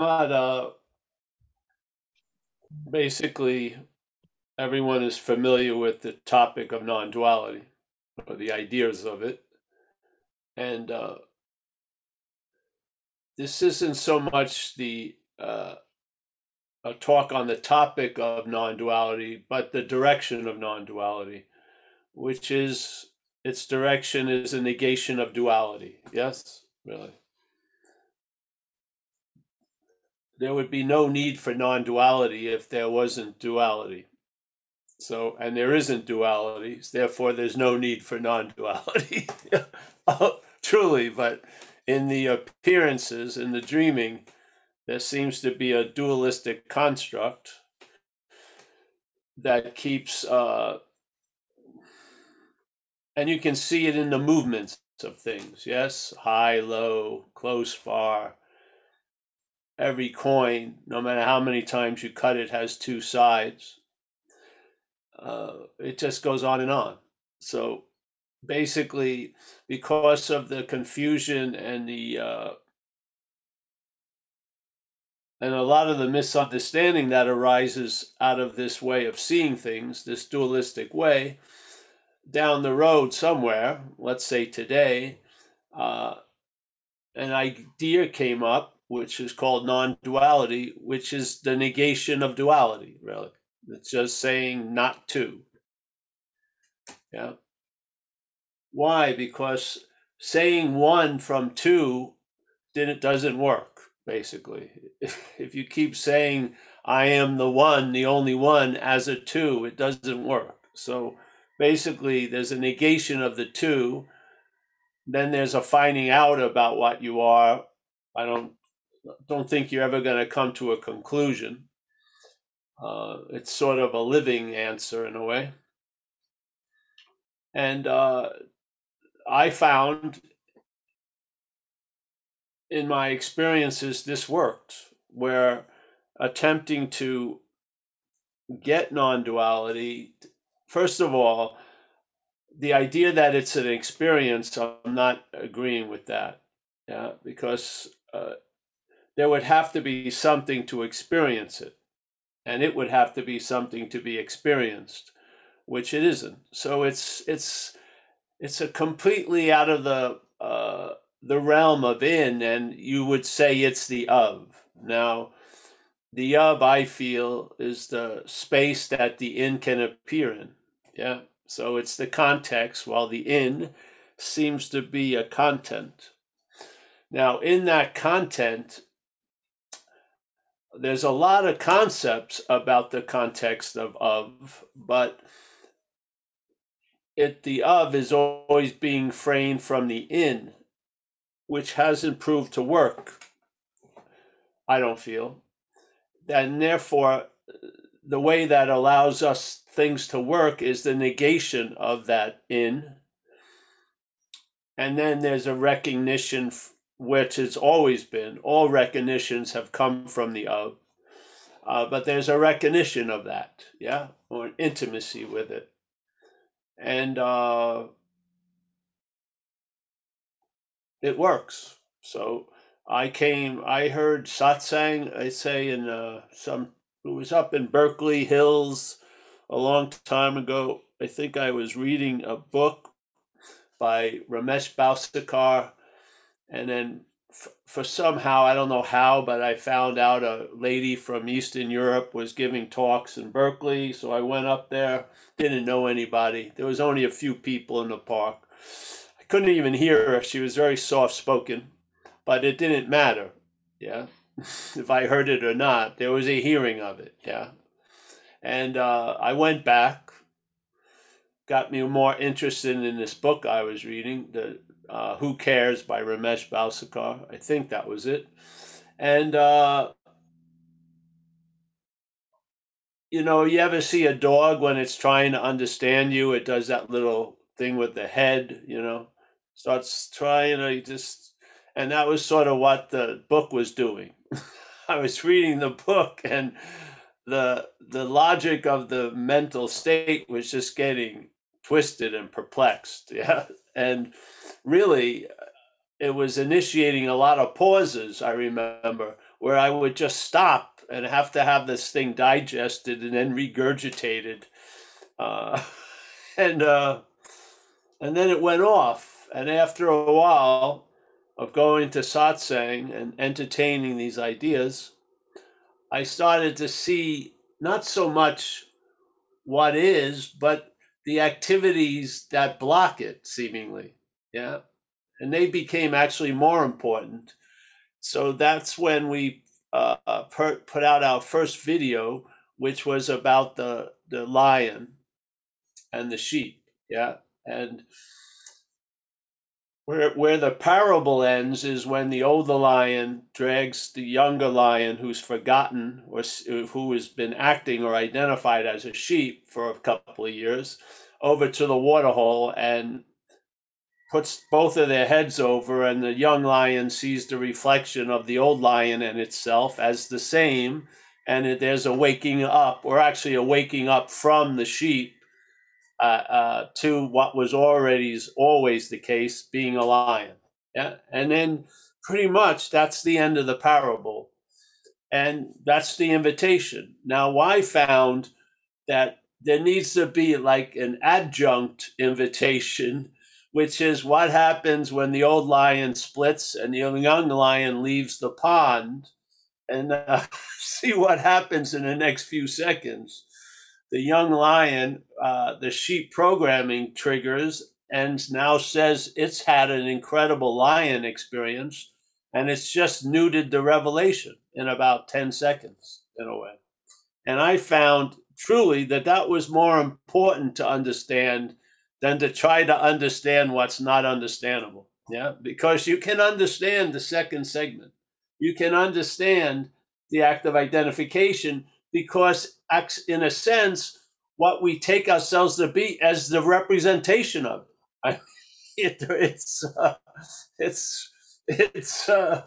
not uh, basically everyone is familiar with the topic of non-duality or the ideas of it. And uh, this isn't so much the uh, a talk on the topic of non-duality but the direction of non-duality which is its direction is a negation of duality. Yes? Really there would be no need for non-duality if there wasn't duality so, and there isn't duality, therefore there's no need for non-duality. oh, truly, but in the appearances, in the dreaming, there seems to be a dualistic construct that keeps, uh, and you can see it in the movements of things. Yes, high, low, close, far. Every coin, no matter how many times you cut it, has two sides uh, it just goes on and on. So basically, because of the confusion and the uh, and a lot of the misunderstanding that arises out of this way of seeing things, this dualistic way, down the road somewhere, let's say today, uh, an idea came up which is called non duality, which is the negation of duality, really. It's just saying not to. Yeah. Why? Because saying one from two didn't doesn't work, basically. If you keep saying I am the one, the only one as a two, it doesn't work. So basically there's a negation of the two. Then there's a finding out about what you are. I don't don't think you're ever going to come to a conclusion. Uh, it's sort of a living answer in a way. And uh, I found in my experiences this worked, where attempting to get non duality, first of all, the idea that it's an experience, I'm not agreeing with that. Yeah, because uh, there would have to be something to experience it. And it would have to be something to be experienced which it isn't. So it's it's it's a completely out of the uh, the realm of in and you would say it's the of. Now the of i feel is the space that the in can appear in. Yeah so it's the context while the in seems to be a content. Now in that content there's a lot of concepts about the context of of, but it the of is always being framed from the in, which hasn't proved to work. I don't feel, and therefore, the way that allows us things to work is the negation of that in, and then there's a recognition which has always been. All recognitions have come from the of, uh, but there's a recognition of that, yeah, or an intimacy with it. And uh, it works. So I came, I heard satsang, I say, in uh, some, it was up in Berkeley Hills a long time ago. I think I was reading a book by Ramesh Balsekar and then f- for somehow I don't know how, but I found out a lady from Eastern Europe was giving talks in Berkeley, so I went up there. Didn't know anybody. There was only a few people in the park. I couldn't even hear her. She was very soft spoken, but it didn't matter. Yeah, if I heard it or not, there was a hearing of it. Yeah, and uh, I went back. Got me more interested in this book I was reading, the uh, Who Cares by Ramesh Balsekar. I think that was it. And, uh, you know, you ever see a dog when it's trying to understand you? It does that little thing with the head, you know, starts trying to just, and that was sort of what the book was doing. I was reading the book and the the logic of the mental state was just getting twisted and perplexed. Yeah. And really, it was initiating a lot of pauses, I remember, where I would just stop and have to have this thing digested and then regurgitated. Uh, and uh, and then it went off. And after a while of going to satsang and entertaining these ideas, I started to see not so much what is, but the activities that block it, seemingly. Yeah. And they became actually more important. So that's when we uh, put out our first video, which was about the, the lion and the sheep. Yeah. And where, where the parable ends is when the older lion drags the younger lion who's forgotten or who has been acting or identified as a sheep for a couple of years over to the waterhole and puts both of their heads over and the young lion sees the reflection of the old lion and itself as the same. And there's a waking up or actually a waking up from the sheep uh, uh, to what was already always the case, being a lion. Yeah, and then pretty much that's the end of the parable, and that's the invitation. Now, I found that there needs to be like an adjunct invitation, which is what happens when the old lion splits and the young lion leaves the pond, and uh, see what happens in the next few seconds the young lion, uh, the sheep programming triggers and now says it's had an incredible lion experience and it's just neutered the revelation in about 10 seconds in a way. And I found truly that that was more important to understand than to try to understand what's not understandable. Yeah, because you can understand the second segment. You can understand the act of identification because in a sense, what we take ourselves to be as the representation of it. it it's uh, it's it's uh,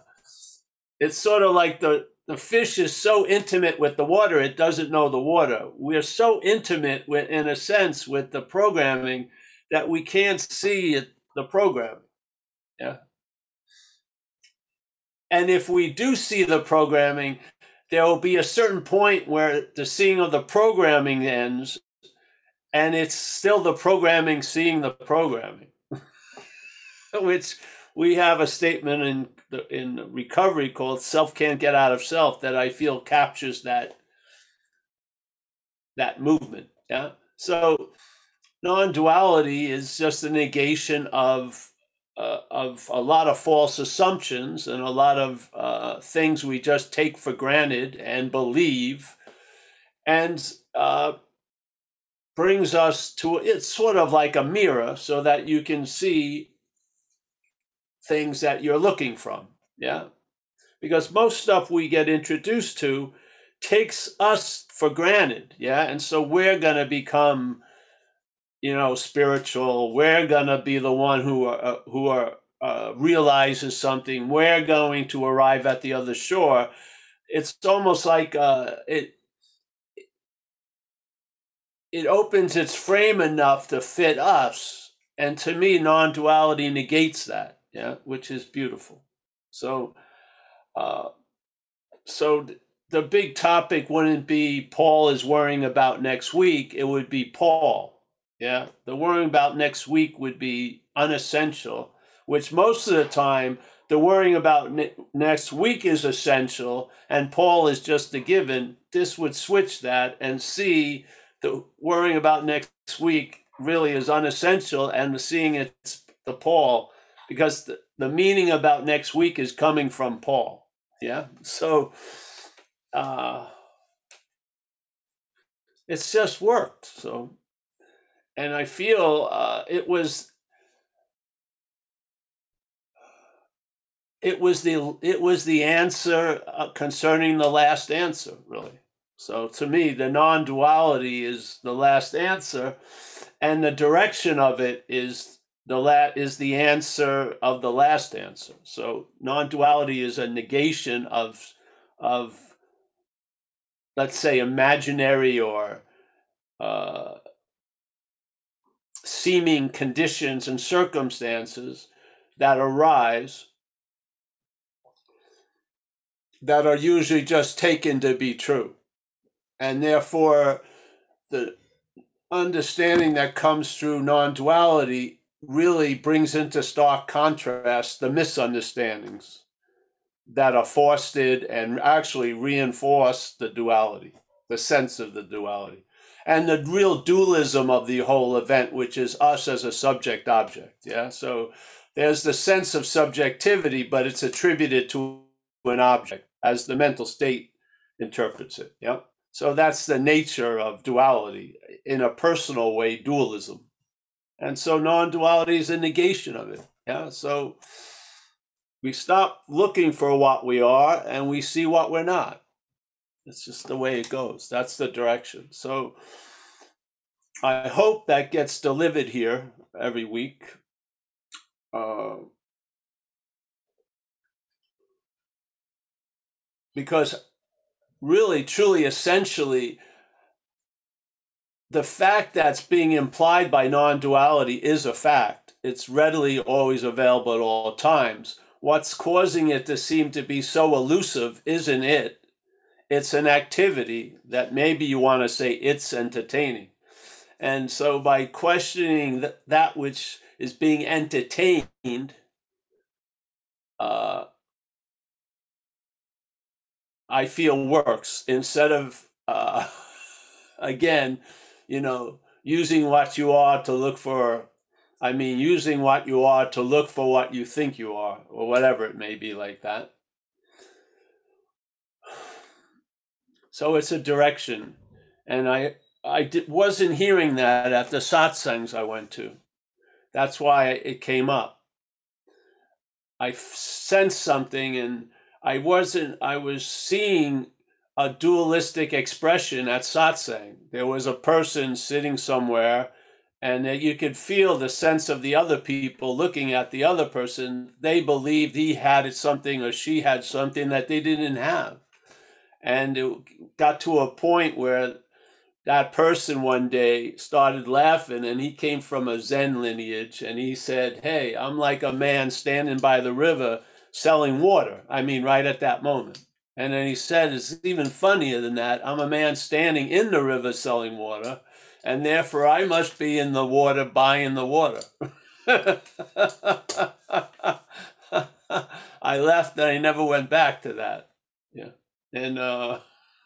it's sort of like the the fish is so intimate with the water it doesn't know the water. We're so intimate with, in a sense, with the programming that we can't see it, the programming. Yeah. And if we do see the programming, there will be a certain point where the seeing of the programming ends and it's still the programming seeing the programming. Which we have a statement in the, in recovery called self can't get out of self that i feel captures that that movement yeah? So non-duality is just a negation of uh, of a lot of false assumptions and a lot of uh, things we just take for granted and believe, and uh, brings us to it's sort of like a mirror so that you can see things that you're looking from. Yeah. Because most stuff we get introduced to takes us for granted. Yeah. And so we're going to become you know, spiritual. We're gonna be the one who are uh, who are uh, realizes something. We're going to arrive at the other shore. It's almost like uh, it it opens its frame enough to fit us, and to me, non-duality negates that. Yeah, which is beautiful. So, uh, so the big topic wouldn't be Paul is worrying about next week. It would be Paul yeah, the worrying about next week would be unessential, which most of the time the worrying about ne- next week is essential and Paul is just a given. This would switch that and see the worrying about next week really is unessential and seeing it's the Paul because the, the meaning about next week is coming from Paul. Yeah. So uh it's just worked. So and I feel uh, it was it was the it was the answer uh, concerning the last answer really. So to me, the non-duality is the last answer, and the direction of it is the la- is the answer of the last answer. So non-duality is a negation of of let's say imaginary or uh, seeming conditions and circumstances that arise that are usually just taken to be true. And therefore, the understanding that comes through non duality really brings into stark contrast the misunderstandings that are fostered and actually reinforce the duality, the sense of the duality, and the real dualism of the whole event, which is us as a subject object. Yeah. So there's the sense of subjectivity, but it's attributed to an object as the mental state interprets it. Yeah. So that's the nature of duality in a personal way, dualism. And so non duality is a negation of it. Yeah. So we stop looking for what we are and we see what we're not. It's just the way it goes. That's the direction. So I hope that gets delivered here every week. Uh, because really, truly, essentially, the fact that's being implied by non duality is a fact. It's readily always available at all times. What's causing it to seem to be so elusive isn't it. It's an activity that maybe you want to say it's entertaining. And so by questioning that, which is being entertained, uh, I feel works instead of, uh, again, you know, using what you are to look for I mean, using what you are to look for what you think you are, or whatever it may be like that. So it's a direction. And I, I wasn't hearing that at the satsangs I went to. That's why it came up. I sensed something and I wasn't, I was seeing a dualistic expression at satsang. There was a person sitting somewhere and that you could feel the sense of the other people looking at the other person. They believed he had something or she had something that they didn't have. And it got to a point where that person one day started laughing and he came from a Zen lineage and he said, Hey, I'm like a man standing by the river selling water. I mean, right at that moment. And then he said, It's even funnier than that. I'm a man standing in the river selling water and therefore I must be in the water buying the water. I left and I never went back to that. And uh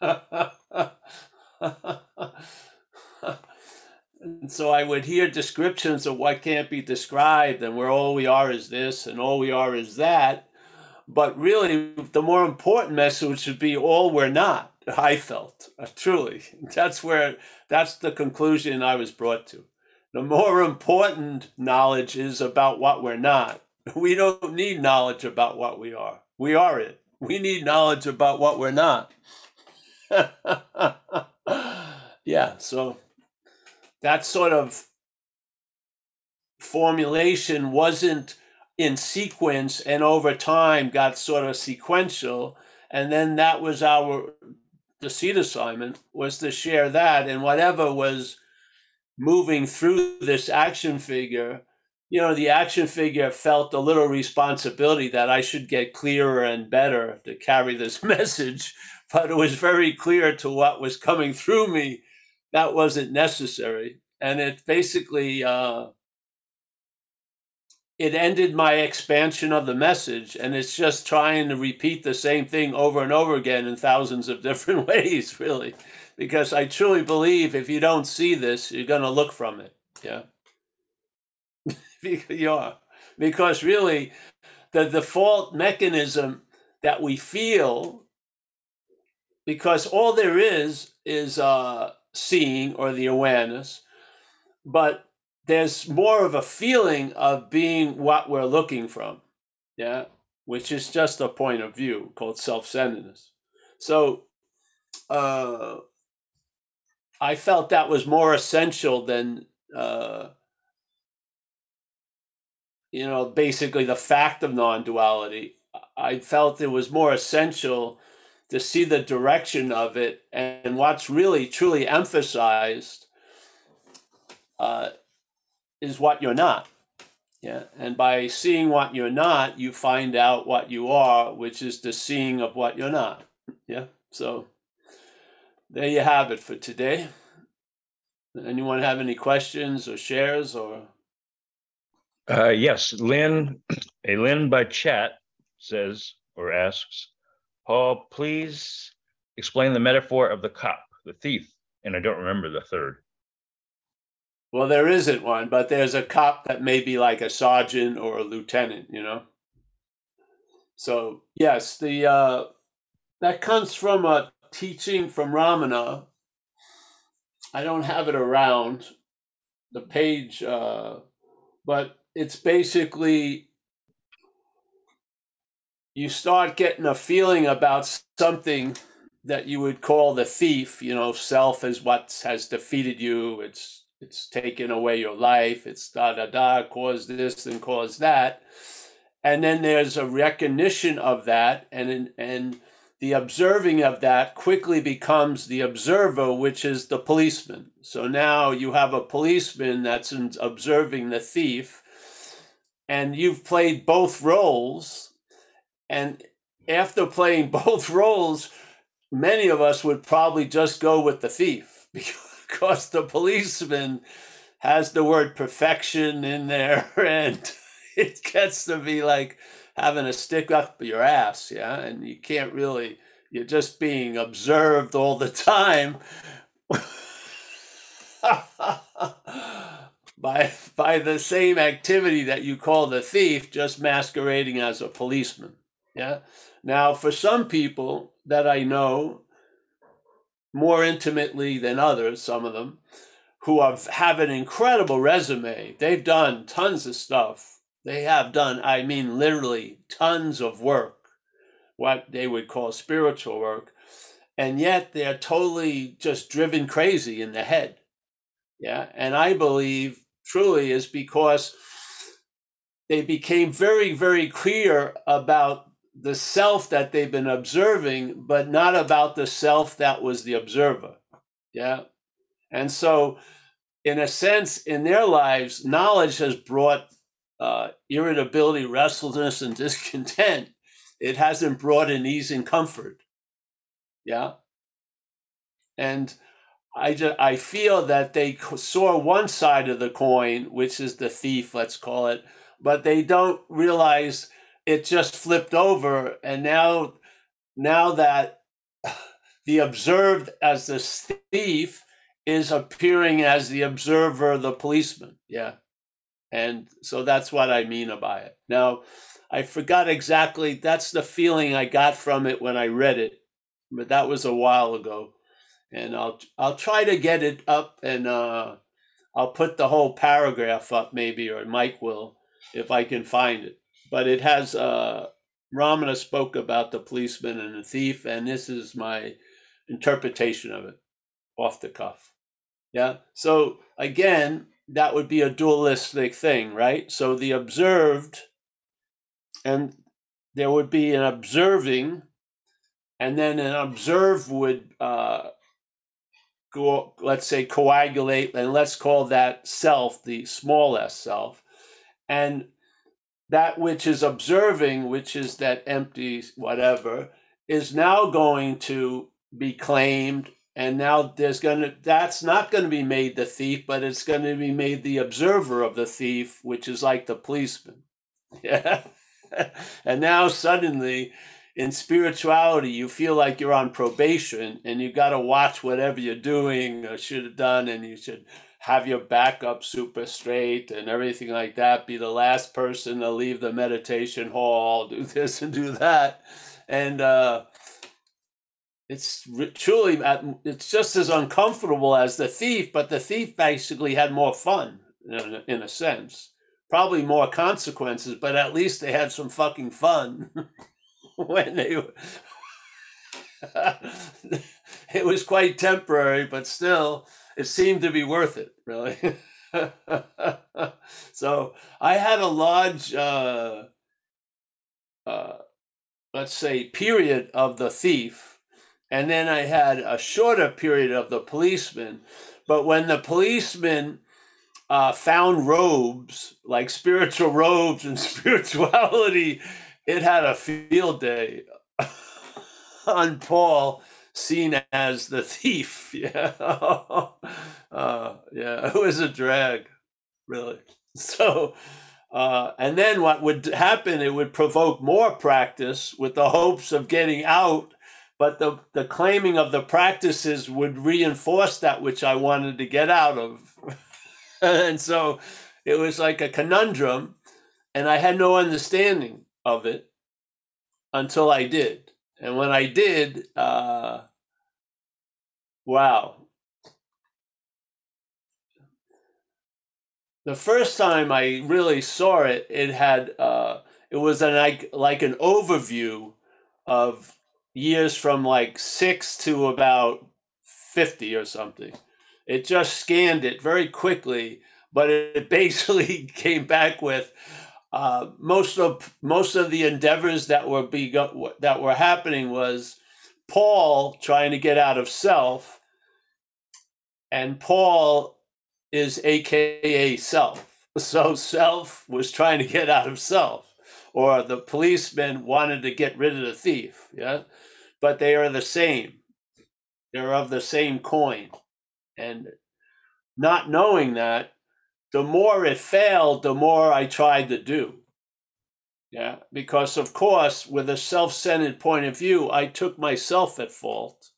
and so I would hear descriptions of what can't be described and where all we are is this and all we are is that. But really the more important message should be all we're not. I felt uh, truly. That's where that's the conclusion I was brought to. The more important knowledge is about what we're not. We don't need knowledge about what we are. We are it. We need knowledge about what we're not. yeah, so that sort of formulation wasn't in sequence and over time got sort of sequential and then that was our the seed assignment was to share that and whatever was moving through this action figure you know the action figure felt a little responsibility that i should get clearer and better to carry this message but it was very clear to what was coming through me that wasn't necessary. And it basically uh, it ended my expansion of the message and it's just trying to repeat the same thing over and over again in thousands of different ways really because i truly believe if you don't see this you're going to look from it. Yeah are because really the default mechanism that we feel because all there is is uh seeing or the awareness but there's more of a feeling of being what we're looking from, yeah, which is just a point of view called self-centeredness. So, uh, I felt that was more essential than, uh, you know, basically the fact of non-duality. I felt it was more essential to see the direction of it and what's really truly emphasized uh, is what you're not. Yeah. And by seeing what you're not, you find out what you are, which is the seeing of what you're not. Yeah. So there you have it for today. Anyone have any questions or shares or? Uh, yes, Lynn, a Lynn by chat says or asks, Paul, please explain the metaphor of the cop, the thief, and I don't remember the third. Well, there isn't one, but there's a cop that may be like a sergeant or a lieutenant, you know. So yes, the uh, that comes from a teaching from Ramana. I don't have it around the page, uh, but it's basically you start getting a feeling about something that you would call the thief. You know, self is what has defeated you. It's it's taken away your life. It's da da da, caused this and caused that, and then there's a recognition of that, and and the observing of that quickly becomes the observer, which is the policeman. So now you have a policeman that's observing the thief, and you've played both roles. And after playing both roles, many of us would probably just go with the thief because the policeman has the word perfection in there and it gets to be like having a stick up your ass, yeah, and you can't really. You're just being observed all the time by by the same activity that you call the thief, just masquerading as a policeman. Yeah. Now, for some people that I know more intimately than others, some of them who have, have an incredible resume, they've done tons of stuff they have done, I mean, literally tons of work, what they would call spiritual work. And yet they're totally just driven crazy in the head. Yeah. And I believe truly is because they became very, very clear about the self that they've been observing, but not about the self that was the observer. Yeah. And so, in a sense, in their lives, knowledge has brought uh, irritability, restlessness, and discontent, it hasn't brought in ease and comfort. Yeah. And I just, I feel that they saw one side of the coin, which is the thief, let's call it, but they don't realize it just flipped over, and now now that the observed as the thief is appearing as the observer, the policeman. Yeah. And so that's what I mean by it. Now, I forgot exactly, that's the feeling I got from it when I read it, but that was a while ago. And I'll I'll try to get it up and uh, I'll put the whole paragraph up maybe, or Mike will, if I can find it. But it has uh, Ramana spoke about the policeman and the thief, and this is my interpretation of it off the cuff. Yeah. So again, that would be a dualistic thing, right? So the observed, and there would be an observing, and then an observe would uh, let's say, coagulate, and let's call that self the small s self, and that which is observing, which is that empty whatever, is now going to be claimed and now there's going to that's not going to be made the thief but it's going to be made the observer of the thief which is like the policeman. Yeah. And now suddenly in spirituality you feel like you're on probation and you got to watch whatever you're doing or should have done and you should have your back up super straight and everything like that. Be the last person to leave the meditation hall do this and do that. And uh it's truly it's just as uncomfortable as the thief but the thief basically had more fun in, in a sense. Probably more consequences but at least they had some fucking fun when they it was quite temporary but still it seemed to be worth it really so i had a large uh, uh, let's say period of the thief and then I had a shorter period of the policeman. But when the policeman uh, found robes, like spiritual robes and spirituality, it had a field day on Paul seen as the thief. Yeah. uh, yeah, it was a drag, really. So, uh, and then what would happen, it would provoke more practice with the hopes of getting out. But the, the claiming of the practices would reinforce that which I wanted to get out of. and so it was like a conundrum, and I had no understanding of it until I did. And when I did, uh, wow. The first time I really saw it, it had uh, it was an, like like an overview of years from like six to about fifty or something. It just scanned it very quickly, but it basically came back with uh, most of most of the endeavors that were begun, that were happening was Paul trying to get out of self, and Paul is AKA self. So self was trying to get out of self, or the policeman wanted to get rid of the thief. Yeah, but they are the same. They're of the same coin. And not knowing that, the more it failed, the more I tried to do. Yeah, because of course, with a self centered point of view, I took myself at fault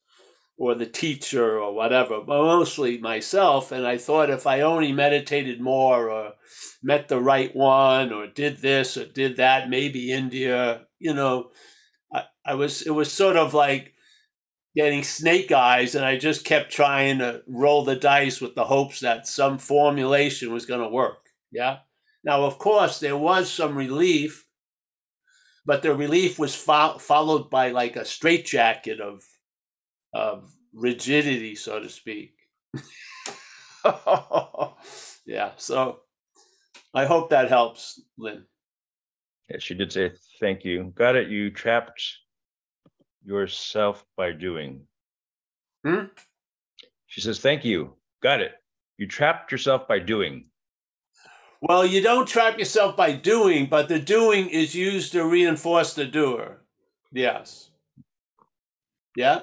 or the teacher or whatever, but mostly myself. And I thought if I only meditated more or met the right one or did this or did that, maybe India, you know, I, I was, it was sort of like, getting snake eyes and I just kept trying to roll the dice with the hopes that some formulation was going to work. Yeah. Now, of course, there was some relief, but the relief was fo- followed by like a straitjacket of, of rigidity, so to speak. yeah. So I hope that helps, Lynn. Yeah, she did say thank you. Got it. You trapped yourself by doing. Hmm? She says, Thank you. Got it. You trapped yourself by doing. Well, you don't trap yourself by doing, but the doing is used to reinforce the doer. Yes. Yeah.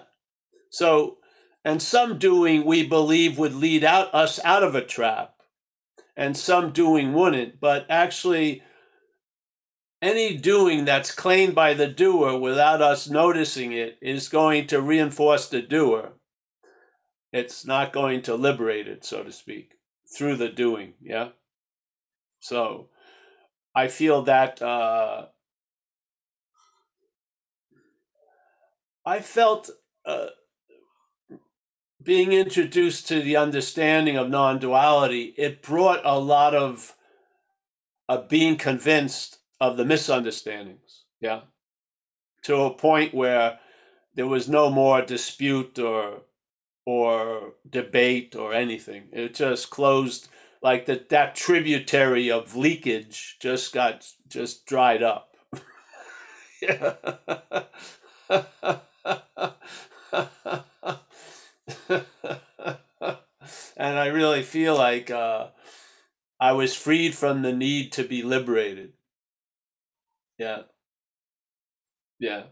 So, and some doing we believe would lead out us out of a trap, and some doing wouldn't. But actually, any doing that's claimed by the doer without us noticing it is going to reinforce the doer. It's not going to liberate it, so to speak, through the doing. Yeah. So I feel that uh, I felt uh, being introduced to the understanding of non duality, it brought a lot of uh, being convinced of the misunderstandings. Yeah. To a point where there was no more dispute or or debate or anything. It just closed like that that tributary of leakage just got just dried up. yeah. and I really feel like uh, I was freed from the need to be liberated. Yeah. Yeah.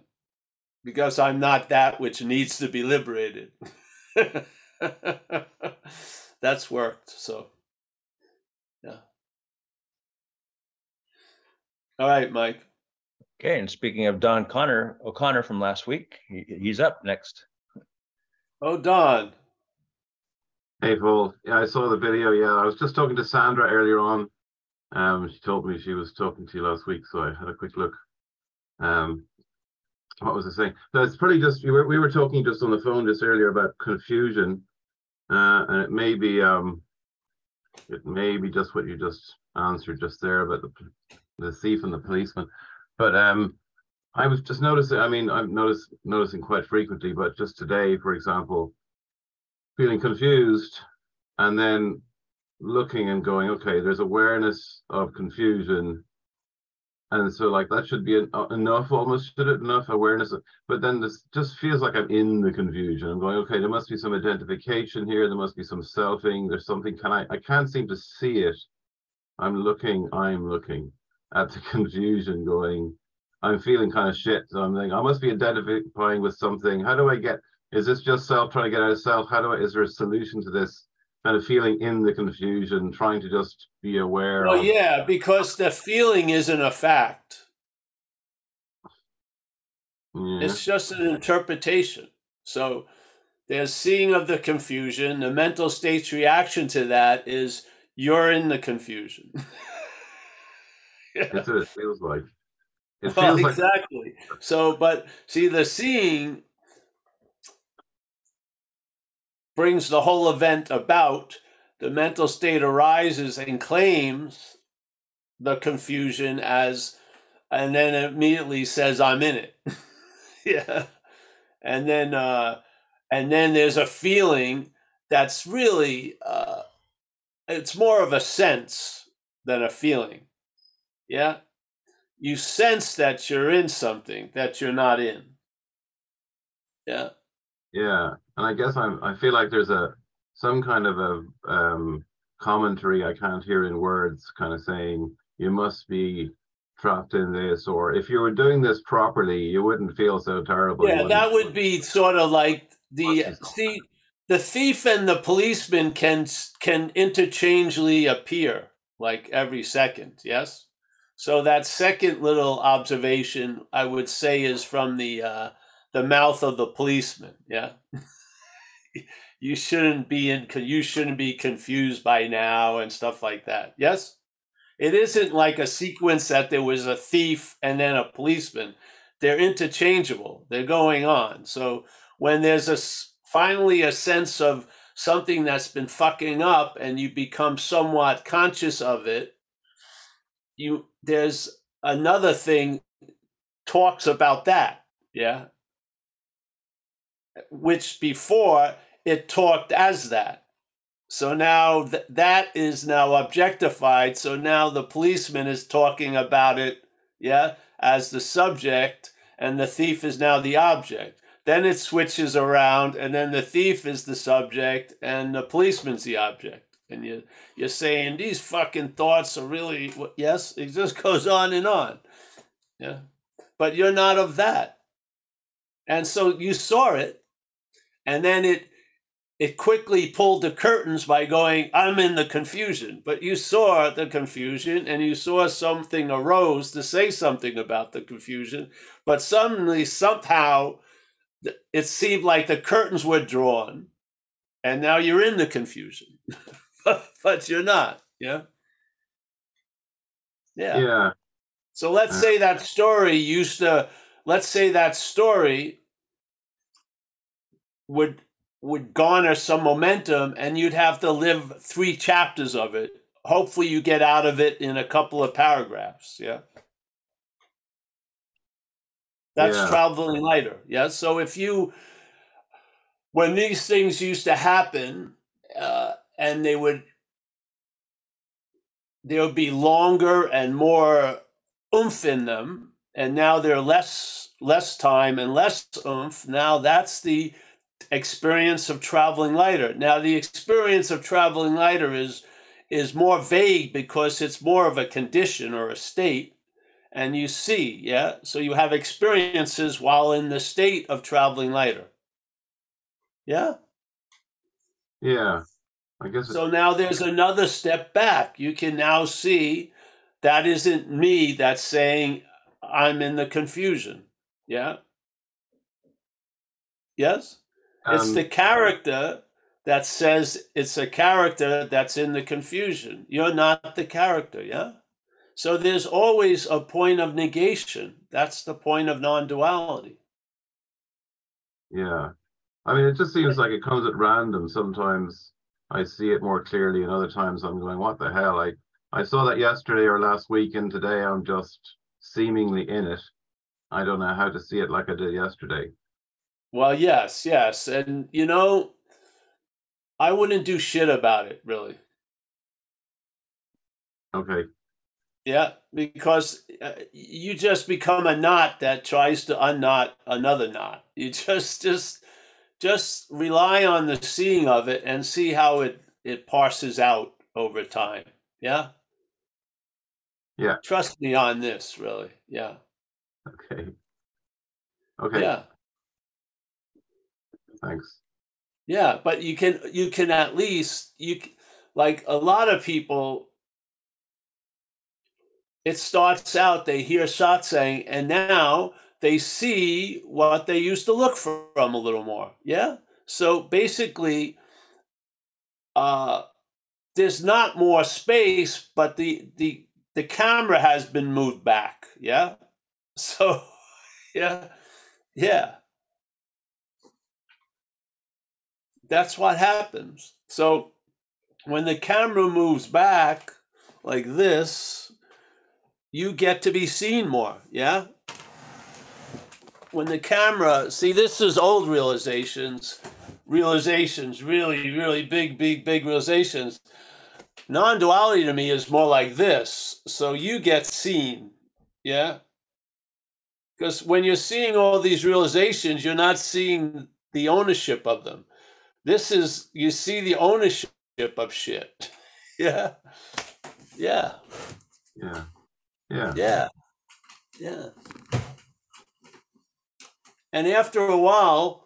Because I'm not that which needs to be liberated. That's worked. So, yeah. All right, Mike. Okay, and speaking of Don Connor O'Connor from last week, he, he's up next. Oh, Don. Hey, Paul. Yeah, I saw the video. Yeah, I was just talking to Sandra earlier on um, she told me she was talking to you last week, so I had a quick look. Um, what was I saying? No, it's probably just we were we were talking just on the phone just earlier about confusion, uh, and it may be um, it may be just what you just answered just there about the the thief and the policeman, but um, I was just noticing. I mean, I'm notice, noticing quite frequently, but just today, for example, feeling confused, and then looking and going, okay, there's awareness of confusion, and so like that should be en- uh, enough almost should it enough awareness of, but then this just feels like i'm in the confusion. I'm going okay there must be some identification here. There must be some selfing. There's something. Can i i can't seem to see it. I'm looking. I'm looking at the confusion going i'm feeling kind of shit. So i'm thinking i must be identifying with something. How do i get is this just self trying to get out of self? How do i is there a solution to this kind of feeling in the confusion trying to just be aware Well, of yeah, because the feeling isn't a fact. Yeah. It's just an interpretation. So there's seeing of the confusion. The mental state's reaction to that is you're in the confusion. Yeah. That's what it feels like. It Well, feels like exactly. So, but see, the seeing brings the whole event about. The mental state arises and claims the confusion as, and then immediately says, "I'm in it." yeah, and then, uh, and then there's a feeling that's really, uh, it's more of a sense than a feeling. Yeah you sense that you're in something that you're not in. Yeah. Yeah, and I guess I'm. I feel like there's a some kind of a um, commentary I can't hear in words, kind of saying you must be trapped in this, or if you were doing this properly, you wouldn't feel so terrible. Yeah, that would be sort of like the his- see the thief and the policeman can can interchangeably appear like every second, yes? So that second little observation I would say is from the uh the mouth of the policeman, yeah? you shouldn't be in you shouldn't be confused by now and stuff like that. Yes? It isn't like a sequence that there was a thief and then a policeman. They're interchangeable. They're going on. So when there's a finally a sense of something that's been fucking up and you become somewhat conscious of it, you there's another thing talks about that. Yeah. Which before it talked as that. So now th- that is now objectified. So now the policeman is talking about it, yeah, as the subject, and the thief is now the object. Then it switches around, and then the thief is the subject, and the policeman's the object. And you you're saying these fucking thoughts are really yes. It just goes on and on, yeah. But you're not of that, and so you saw it, and then it it quickly pulled the curtains by going, I'm in the confusion. But you saw the confusion and you saw something arose to say something about the confusion. But suddenly, somehow, it seemed like the curtains were drawn and now you're in the confusion. but, but you're not. Yeah. Yeah. yeah, So let's Uh. say that story used to, let's say that story would would garner some momentum and you'd have to live three chapters of it. Hopefully you get out of it in a couple of paragraphs. Yeah. That's Yeah. traveling lighter. Yeah. So if you, when these things used to happen, uh, and they would, there would be longer and more oomph in them, and now they're less less time and less oomph. Now that's the experience of traveling lighter. Now the experience of traveling lighter is is more vague because it's more of a condition or a state and you see, yeah? So you have experiences while in the state of traveling lighter. Yeah? yeah. I guess. So now there's another step back. You can now see that isn't me that's saying I'm in the confusion. Yeah? Yes? It's um, the character that says it's a character that's in the confusion. You're not the character, yeah? So there's always a point of negation. That's the point of non duality. Yeah. I mean, it just seems like it comes at random. Sometimes I see it more clearly, and other times I'm going, what the hell? I, I saw that yesterday or last week, and today I'm just seemingly in it. I don't know how to see it like I did yesterday. Well, yes, yes. And, you know, I wouldn't do shit about it, really. Okay. Yeah, because uh, you just become a knot that tries to unknot another knot. You just just just rely on the seeing of it and see how it it parses out over time. Yeah. Yeah. Trust me on this, really. Yeah. Okay. Okay. Yeah. Thanks. Yeah, but you can you can at least you like a lot of people it starts out they hear satsang and now they see what they used to look from a little more. Yeah? So basically uh there's not more space but the the the camera has been moved back. Yeah? So yeah. Yeah. That's what happens. So when the camera moves back like this, you get to be seen more. Yeah. When the camera, see, this is old realizations, realizations, really, really big, big, big realizations. Non duality to me is more like this. So you get seen. Yeah. Because when you're seeing all these realizations, you're not seeing the ownership of them. This is, you see the ownership of shit. Yeah. Yeah. Yeah. Yeah. Yeah. Yeah. And after a while,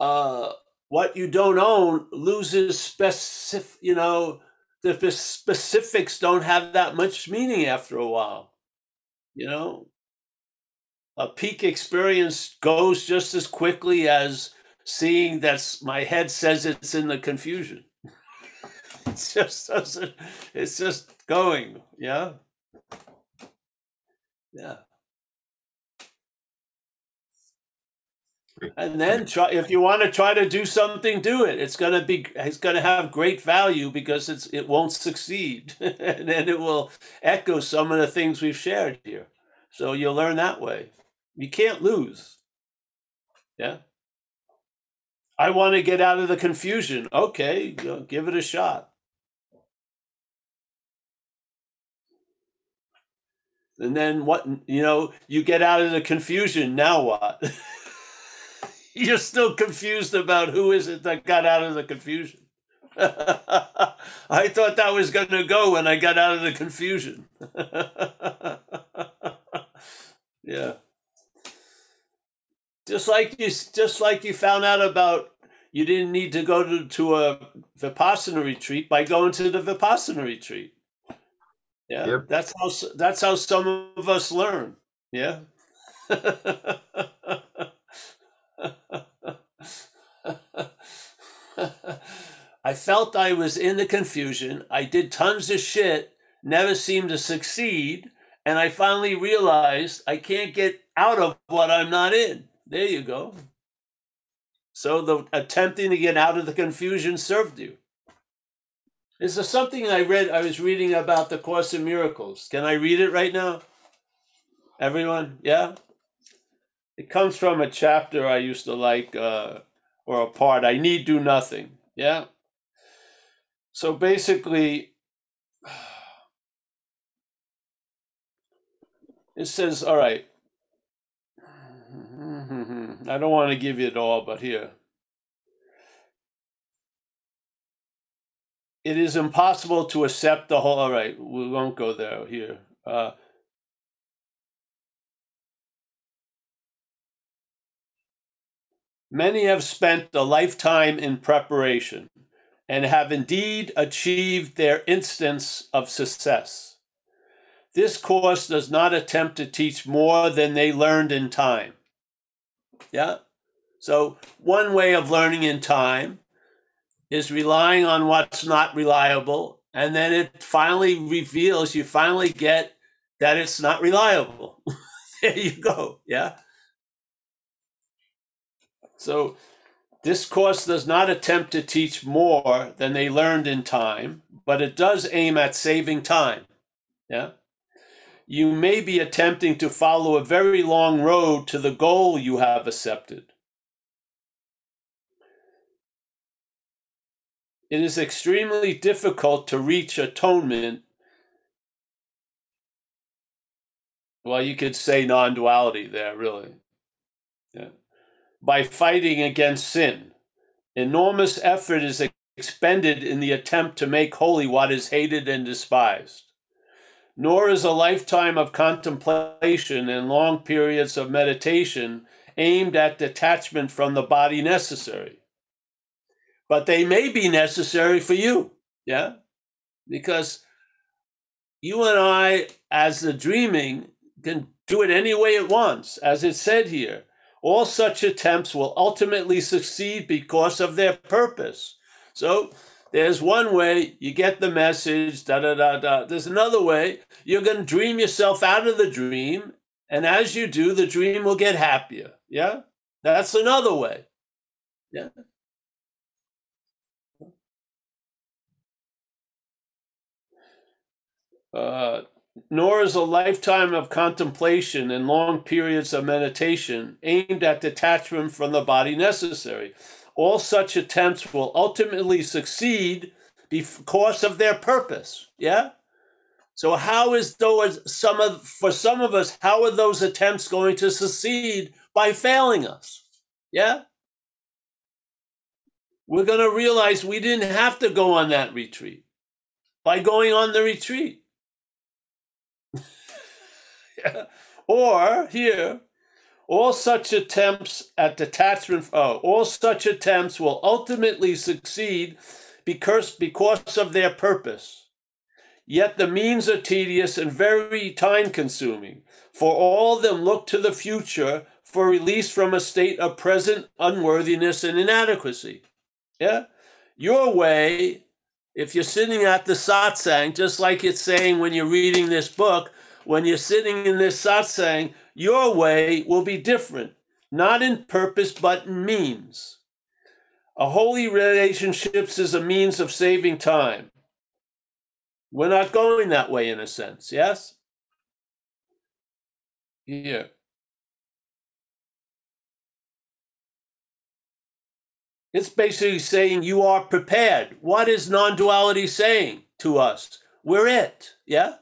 uh, what you don't own loses specific, you know, the specifics don't have that much meaning after a while. You know, a peak experience goes just as quickly as seeing that's my head says it's in the confusion. It just doesn't, it's just going. Yeah. Yeah. And then try if you want to try to do something, do it. It's gonna be it's gonna have great value because it's it won't succeed. and then it will echo some of the things we've shared here. So you'll learn that way. You can't lose. Yeah. I want to get out of the confusion. Okay, give it a shot. And then what you know, you get out of the confusion, now what? You're still confused about who is it that got out of the confusion. I thought that was going to go when I got out of the confusion. yeah. Just like you just like you found out about you didn't need to go to, to a Vipassana retreat by going to the Vipassana retreat. Yeah. Yep. That's how that's how some of us learn. Yeah. I felt I was in the confusion. I did tons of shit, never seemed to succeed, and I finally realized I can't get out of what I'm not in. There you go. So the attempting to get out of the confusion served you. This is something I read. I was reading about the Course in Miracles. Can I read it right now? Everyone, yeah. It comes from a chapter I used to like, uh, or a part. I need do nothing. Yeah. So basically, it says, all right. I don't want to give you it all, but here. It is impossible to accept the whole. All right, we won't go there here. Uh, many have spent a lifetime in preparation and have indeed achieved their instance of success. This course does not attempt to teach more than they learned in time. Yeah? So, one way of learning in time is relying on what's not reliable, and then it finally reveals, you finally get that it's not reliable. there you go. Yeah? So, this course does not attempt to teach more than they learned in time, but it does aim at saving time. Yeah? You may be attempting to follow a very long road to the goal you have accepted. It is extremely difficult to reach atonement Well, you could say non duality there, really. Yeah. By fighting against sin, enormous effort is expended in the attempt to make holy what is hated and despised. Nor is a lifetime of contemplation and long periods of meditation aimed at detachment from the body necessary. But they may be necessary for you, yeah? Because you and I, as the dreaming, can do it any way it wants, as it said here. All such attempts will ultimately succeed because of their purpose. So there's one way you get the message, da da da da. There's another way you're going to dream yourself out of the dream. And as you do, the dream will get happier. Yeah? That's another way. Yeah. Uh, nor is a lifetime of contemplation and long periods of meditation aimed at detachment from the body necessary. All such attempts will ultimately succeed because of their purpose. Yeah? So how is those some of for some of us, how are those attempts going to succeed by failing us? Yeah? We're to realize we didn't have to go on that retreat by going on the retreat. yeah. Or here, all such attempts at detachment, oh, all such attempts will ultimately succeed because, because of their purpose. Yet the means are tedious and very time consuming, for all of them look to the future for release from a state of present unworthiness and inadequacy. Yeah? Your way, if you're sitting at the satsang, just like it's saying when you're reading this book, when you're sitting in this satsang, your way will be different, not in purpose, but in means. A holy relationships is a means of saving time. We're not going that way in a sense, yes? Here. It's basically saying you are prepared. What is non duality saying to us? We're it, yeah?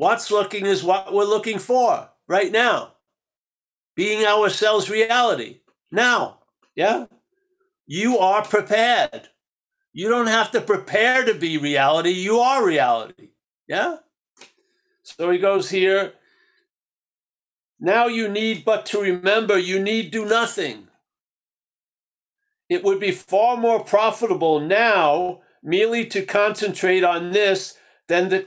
What's looking is what we're looking for right now. Being ourselves reality now, yeah? You are prepared. You don't have to prepare to be reality. You are reality. Yeah? So he goes here. Now you need but to remember you need do nothing. It would be far more profitable now merely to concentrate on this than to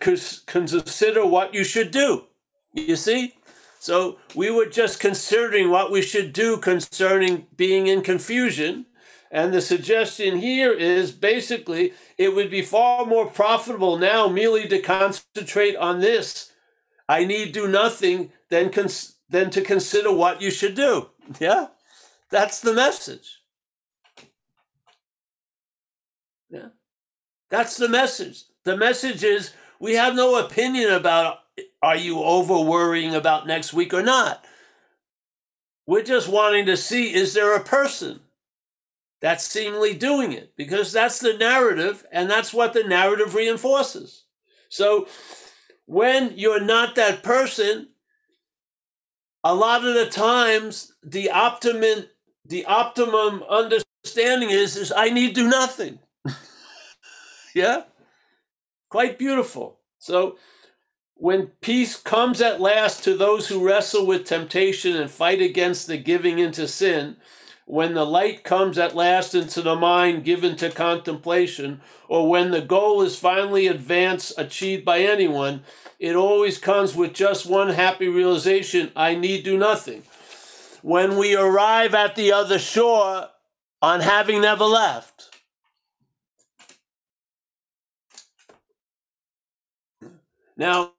consider what you should do. You see? So we were just considering what we should do concerning being in confusion. And the suggestion here is basically it would be far more profitable now merely to concentrate on this. I need do nothing than, cons- than to consider what you should do. Yeah? That's the message. Yeah. That's the message. The message is we have no opinion about are you over worrying about next week or not. We're just wanting to see is there a person that's seemingly doing it because that's the narrative and that's what the narrative reinforces. So when you're not that person, a lot of the times the optimum the optimum understanding is is I need do nothing. Yeah? Quite beautiful. So, when peace comes at last to those who wrestle with temptation and fight against the giving into sin, when the light comes at last into the mind given to contemplation, or when the goal is finally advanced, achieved by anyone, it always comes with just one happy realization I need do nothing. When we arrive at the other shore on having never left, Now,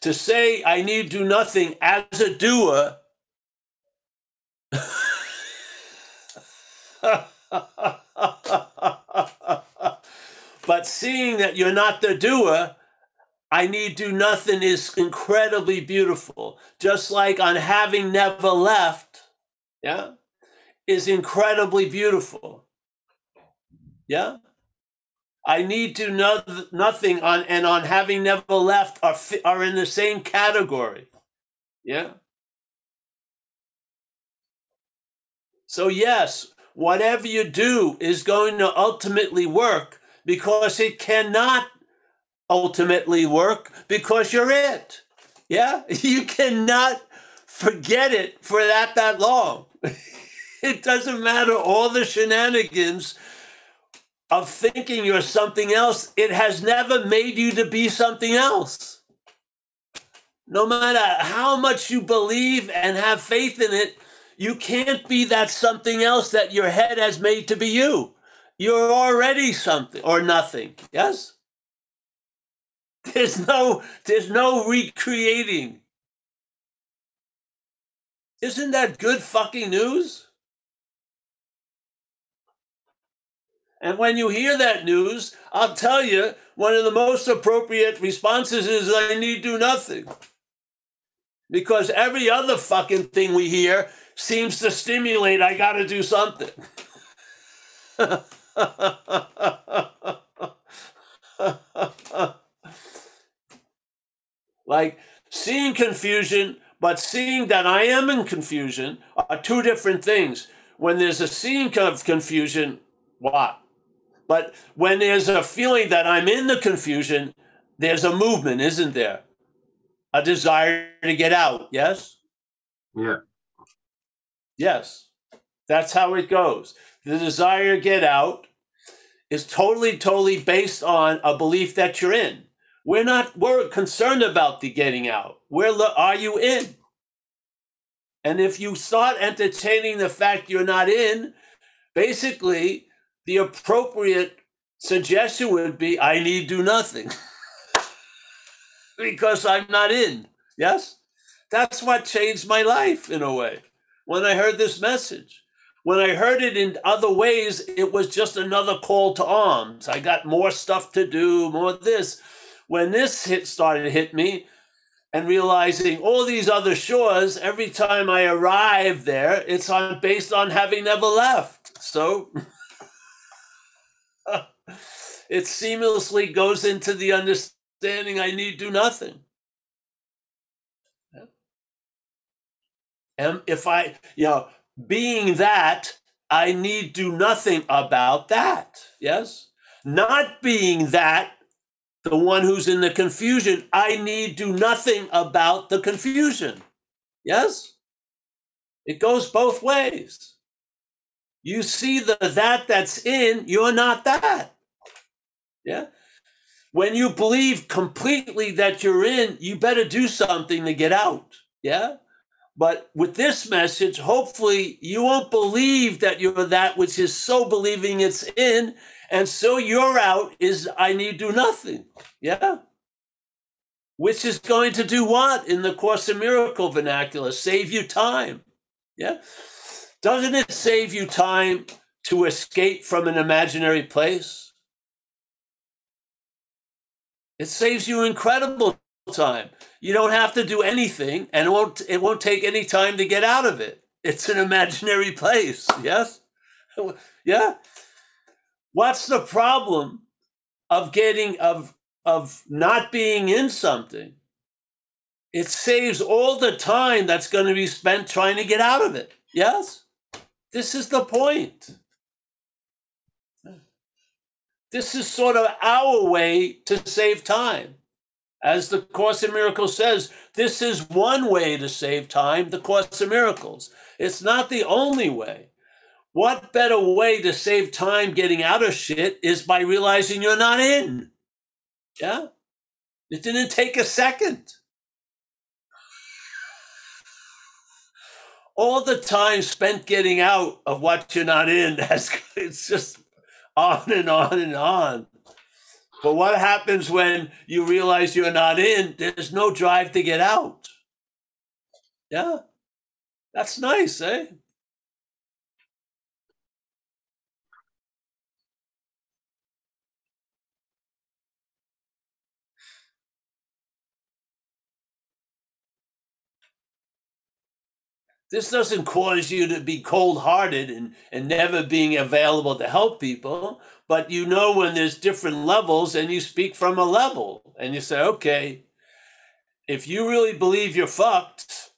to say I need do nothing as a doer, but seeing that you're not the doer, I need do nothing is incredibly beautiful. Just like on having never left, yeah, is incredibly beautiful. Yeah? I need do no, nothing on and on having never left are are in the same category. Yeah. So yes, whatever you do is going to ultimately work because it cannot ultimately work because you're it. Yeah, you cannot forget it for that that long. it doesn't matter all the shenanigans of thinking you're something else. It has never made you to be something else. No matter how much you believe and have faith in it, you can't be that something else that your head has made to be you. You're already something or nothing. Yes? There's no there's no recreating. Isn't that good fucking news? And when you hear that news, I'll tell you, one of the most appropriate responses is I need do nothing. Because every other fucking thing we hear seems to stimulate I got to do something. like seeing confusion, but seeing that I am in confusion are two different things. When there's a seeing of confusion, what? But when there's a feeling that I'm in the confusion, there's a movement, isn't there? A desire to get out, yes? Yeah. Yes. That's how it goes. The desire to get out is totally, totally based on a belief that you're in. We're not, we're concerned about the getting out. Where are you in? And if you start entertaining the fact you're not in, basically the appropriate suggestion would be I need do nothing because I'm not in. Yes? That's what changed my life in a way when I heard this message. When I heard it in other ways, it was just another call to arms. I got more stuff to do, more this. When this hit started to hit me, and realizing all these other shores, every time I arrive there, it's on based on having never left. So it seamlessly goes into the understanding I need do nothing. And if I, you know, being that, I need do nothing about that. Yes? Not being that, the one who's in the confusion, I need do nothing about the confusion. Yes? It goes both ways. You see the that that's in, you're not that. Yeah? When you believe completely that you're in, you better do something to get out. Yeah? But with this message, hopefully you won't believe that you're that which is so believing it's in, and so you're out is I need do nothing. Yeah? Which is going to do what in the Course in Miracle vernacular? Save you time. Yeah? Doesn't it save you time to escape from an imaginary place? It saves you incredible time. You don't have to do anything, and it won't it won't take any time to get out of it. It's an imaginary place. Yes, yeah. What's the problem of getting of of not being in something? It saves all the time that's going to be spent trying to get out of it. Yes, this is the point. This is sort of our way to save time. As the Course in Miracles says, this is one way to save time, the Course in Miracles. It's not the only way. What better way to save time getting out of shit is by realizing you're not in? Yeah? It didn't take a second. All the time spent getting out of what you're not in, that's, it's just on and on and on. But what happens when you realize you're not in? There's no drive to get out. Yeah. That's nice, eh? This doesn't cause you to be cold hearted and, and never being available to help people, but you know when there's different levels and you speak from a level and you say, okay, if you really believe you're fucked,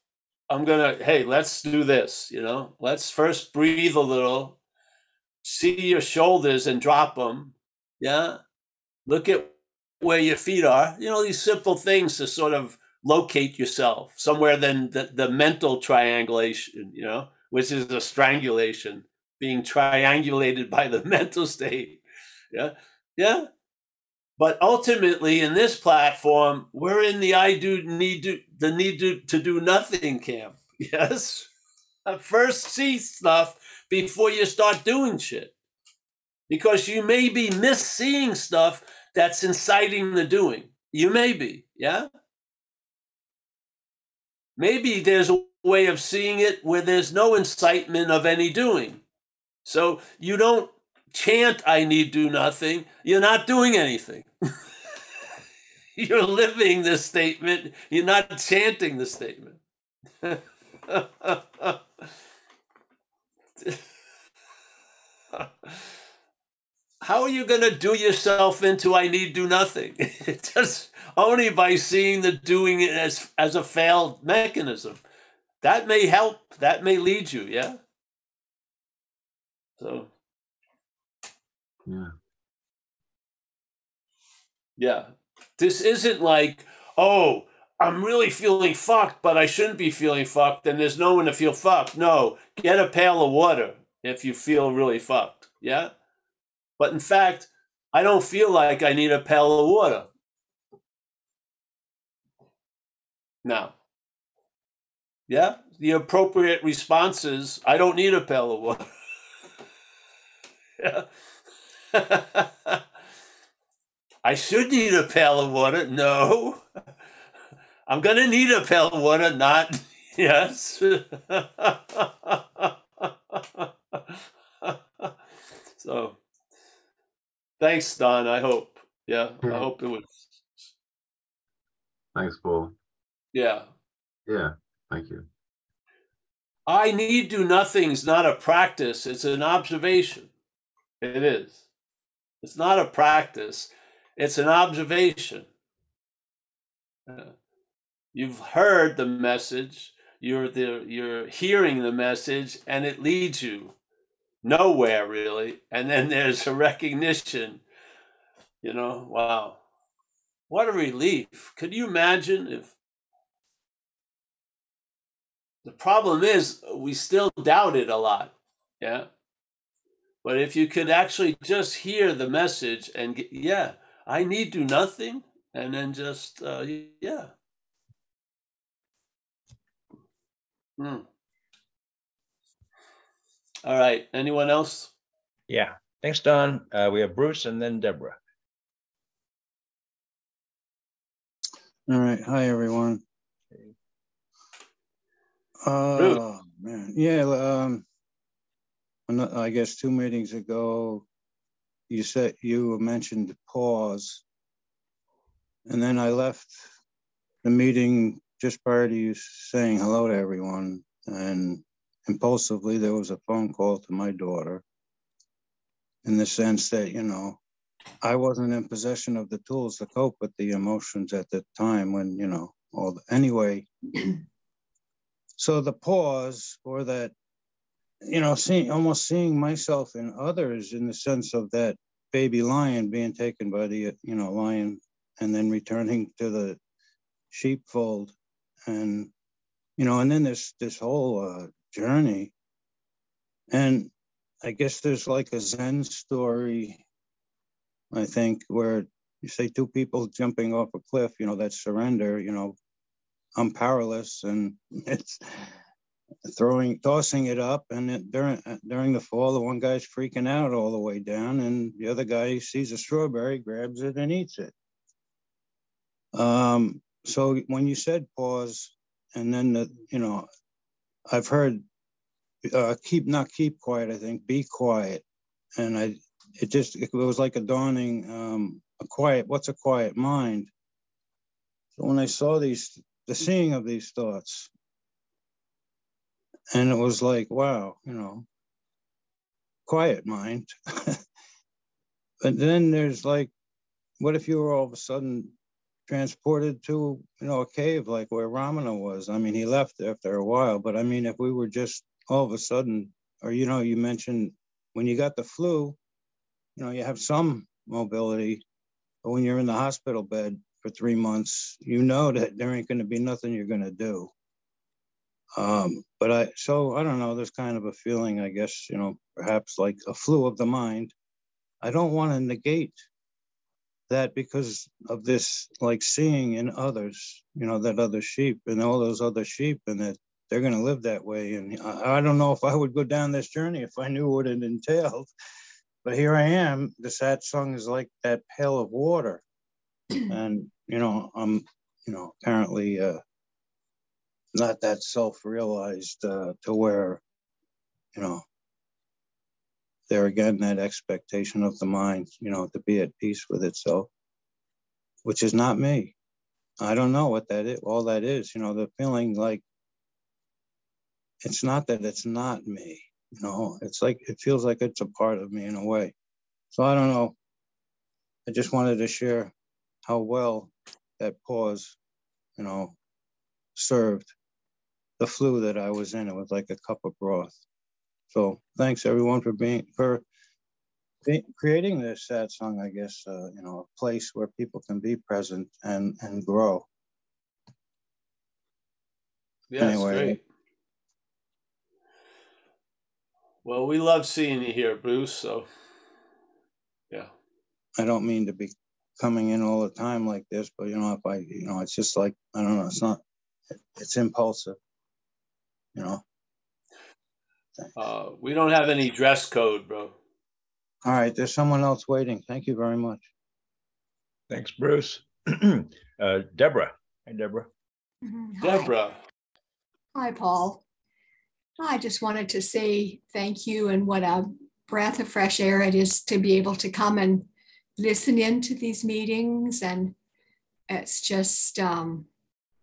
I'm gonna, hey, let's do this, you know, let's first breathe a little, see your shoulders and drop them. Yeah. Look at where your feet are, you know, these simple things to sort of locate yourself somewhere than the, the mental triangulation, you know, which is a strangulation, being triangulated by the mental state. Yeah. Yeah. But ultimately, in this platform, we're in the I do need to the need to, to do nothing camp. Yes. First see stuff before you start doing shit. Because you may be misseeing stuff that's inciting the doing. You may be, yeah? Maybe there's a way of seeing it where there's no incitement of any doing. So you don't chant, I need do nothing. You're not doing anything. You're living this statement. You're not chanting the statement. How are you going to do yourself into I need do nothing? Just only by seeing the doing it as as a failed mechanism. That may help. That may lead you. Yeah. So. Yeah. Yeah. This isn't like, oh, I'm really feeling fucked, but I shouldn't be feeling fucked, and there's no one to feel fucked. No, get a pail of water if you feel really fucked. Yeah. But in fact, I don't feel like I need a pail of water. Now, yeah, the appropriate response is I don't need a pail of water. yeah. I should need a pail of water. No. I'm going to need a pail of water, not yes. so thanks, Don. I hope. Yeah, I hope it was. Thanks, Paul. Yeah. Yeah, thank you. I need do nothing is not a practice, it's an observation. It is. It's not a practice, it's an observation. Uh, you've heard the message, you're the you're hearing the message and it leads you nowhere really. And then there's a recognition, you know, wow. What a relief. Could you imagine if the problem is we still doubt it a lot. Yeah. But if you could actually just hear the message and get, yeah, I need do nothing, and then just uh, yeah. Hmm. All right. Anyone else? Yeah. Thanks, Don. Uh, we have Bruce and then Deborah. All right. Hi, everyone. Oh, man. Yeah. Um, I guess two meetings ago, you said you mentioned pause. And then I left the meeting just prior to you saying hello to everyone. And impulsively, there was a phone call to my daughter in the sense that, you know, I wasn't in possession of the tools to cope with the emotions at the time when, you know, all the, anyway. so the pause or that you know, seeing almost seeing myself in others in the sense of that baby lion being taken by the you know lion and then returning to the sheepfold and you know and then this this whole uh, journey and i guess there's like a zen story i think where you say two people jumping off a cliff you know that's surrender you know i'm powerless and it's throwing, tossing it up, and it, during during the fall, the one guy's freaking out all the way down, and the other guy sees a strawberry, grabs it, and eats it. Um, so when you said pause, and then the, you know, I've heard uh, keep not keep quiet. I think be quiet, and I it just it was like a dawning um, a quiet. What's a quiet mind? So when I saw these, the seeing of these thoughts, and it was like, wow, you know, quiet mind. but then there's like, what if you were all of a sudden transported to, you know, a cave like where Ramana was? I mean, he left after a while, but I mean, if we were just all of a sudden, or, you know, you mentioned when you got the flu, you know, you have some mobility, but when you're in the hospital bed for three months, you know that there ain't going to be nothing you're going to do. Um, but I, so I don't know, there's kind of a feeling, I guess, you know, perhaps like a flu of the mind. I don't want to negate that because of this, like seeing in others, you know, that other sheep and all those other sheep and that they're going to live that way. And I, I don't know if I would go down this journey if I knew what it entailed. But here I am. The satsang is like that pail of water. and, you know, I'm, you know, apparently uh, not that self-realized uh, to where, you know, there again, that expectation of the mind, you know, to be at peace with itself, which is not me. I don't know what that is, all that is, you know, the feeling like it's not that it's not me, you know, it's like, it feels like it's a part of me in a way. So I don't know. I just wanted to share how well that pause, you know, served the flu that I was in. It was like a cup of broth. So thanks everyone for being, for creating this satsang. I guess, uh, you know, a place where people can be present and, and grow. Yeah, Anyway. great. Well, we love seeing you here, Bruce. So, yeah. I don't mean to be coming in all the time like this, but you know, if I, you know, it's just like, I don't know, it's not, it's impulsive, you know. Uh, we don't have any dress code, bro. All right, there's someone else waiting. Thank you very much. Thanks, Bruce. uh, Deborah. Hi, Deborah. Mhm. Hi. Deborah. Hi, Paul. I just wanted to say thank you and what a breath of fresh air it is to be able to come and listen in to these meetings. And it's just um,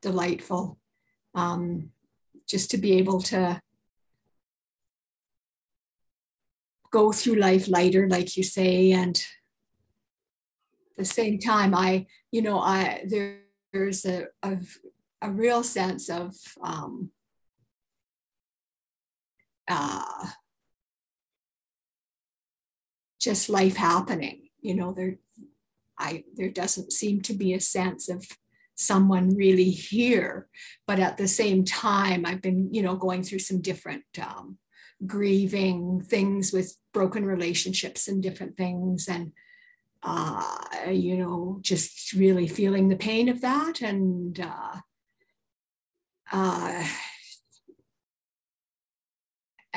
delightful um, just to be able to go through life lighter, like you say. And at the same time, I, you know, I, there, there's a, a, a real sense of, um, uh, just life happening. You know, there, I there doesn't seem to be a sense of someone really here, but at the same time, I've been, you know, going through some different um, grieving things with broken relationships and different things, and uh, you know, just really feeling the pain of that and. Uh, uh,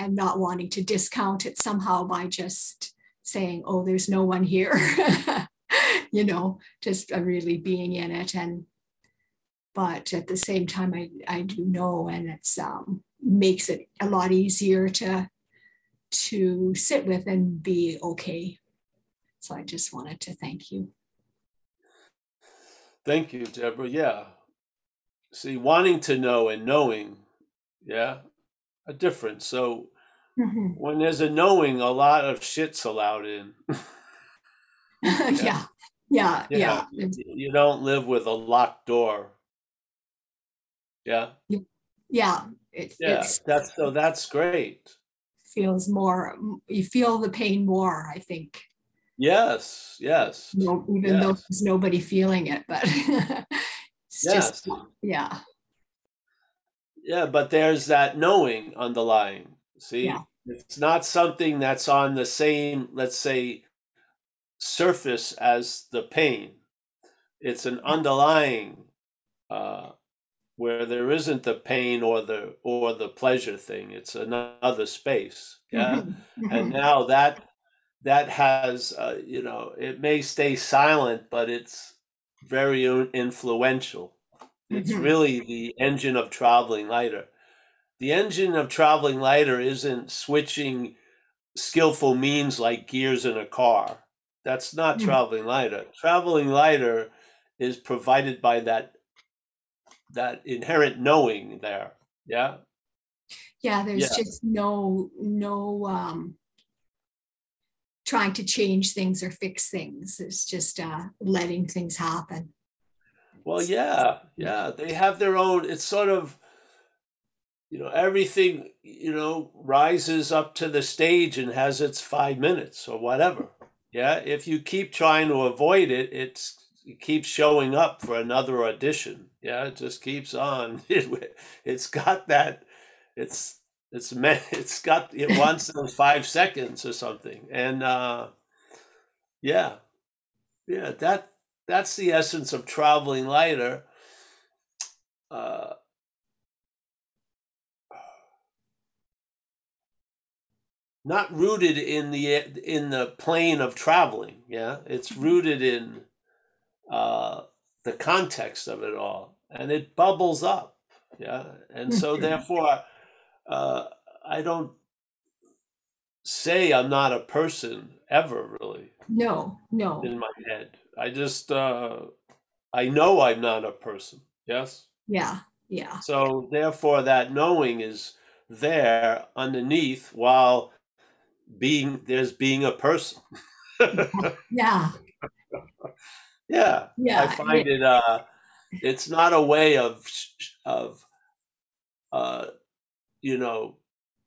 and not wanting to discount it somehow by just saying, oh, there's no one here, you know, just uh, really being in it. And, but at the same time, I, I do know, and it's um, makes it a lot easier to, to sit with and be okay. So I just wanted to thank you. Thank you, Deborah. Yeah. See, wanting to know and knowing, yeah, a difference. So Mhm. when there's a knowing, a lot of shit's allowed in. yeah, yeah, Yeah, yeah. you, you don't live with a locked door. Yeah, Yeah, it, yeah. it's That's so. That's great. feels more you feel the pain more i think Yes, yes, no, even though there's nobody feeling it but it's just yeah yeah. But there's that knowing underlying. See, Yeah. it's not something that's on the same, let's say, surface as the pain. It's an underlying uh, where there isn't the pain or the or the pleasure thing. It's another space. Yeah. Mhm, and mhm. now that that has uh, you know it may stay silent but it's very influential it's Mhm. really the engine of traveling lighter the engine of traveling lighter isn't switching skillful means like gears in a car that's not Mm. traveling lighter traveling lighter is provided by that that inherent knowing there yeah Yeah, there's Yeah. just no, no, um, trying to change things or fix things. It's just, uh, letting things happen. Well, yeah, yeah, they have their own. It's sort of, you know, everything, you know, rises up to the stage and has its five minutes or whatever. Yeah, if you keep trying to avoid it, it's it keeps showing up for another audition. Yeah, it just keeps on. It, it's got that. It's it's meant. It's got it wants those five seconds or something, and uh, yeah, yeah, that that's the essence of traveling lighter. Uh, not rooted in the in the plane of traveling. Yeah, it's rooted in uh, the context of it all, and it bubbles up. Yeah, and so Mhm. therefore, uh, I don't say I'm not a person ever really No, no. in my head. I just uh, I know I'm not a person. Yes. Yeah, yeah. So therefore, that knowing is there underneath while being there's being a person. Yeah, yeah, I find it. Uh, it's not a way of of uh, you know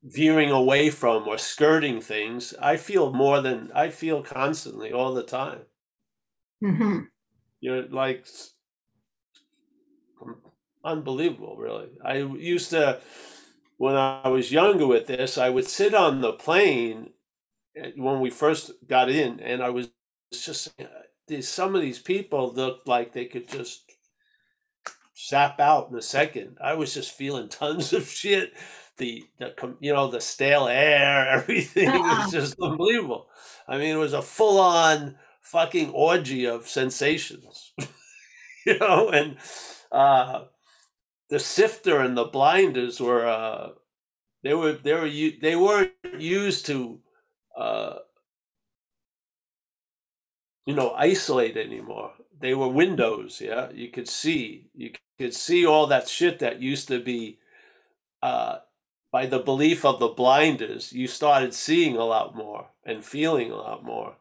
veering away from or skirting things. I feel more than I feel constantly all the time. hmm You're like unbelievable, really. I used to, when I was younger with this, I would sit on the plane uh, when we first got in, and I was just saying, these some of these people looked like they could just sap out in a second. I was just feeling tons of shit. The, the you know the stale air, everything Uh-uh. was just unbelievable. I mean, it was a full on fucking orgy of sensations, you know. And uh, the sifter and the blinders were uh, they were they were they weren't used to uh, you know isolate anymore. They were windows. Yeah, you could see you could see all that shit that used to be. Uh, by the belief of the blinders, you started seeing a lot more and feeling a lot more.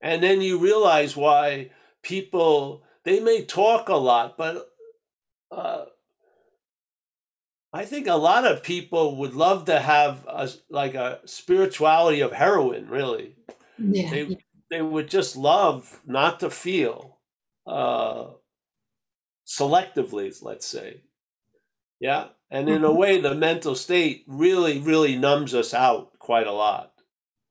And then you realize why people they may talk a lot, but uh, I think a lot of people would love to have a, like a spirituality of heroin. Really, Yeah, they yeah. They would just love not to feel uh, selectively. Let's say, yeah. And in a Mhm. way, the mental state really, really numbs us out quite a lot.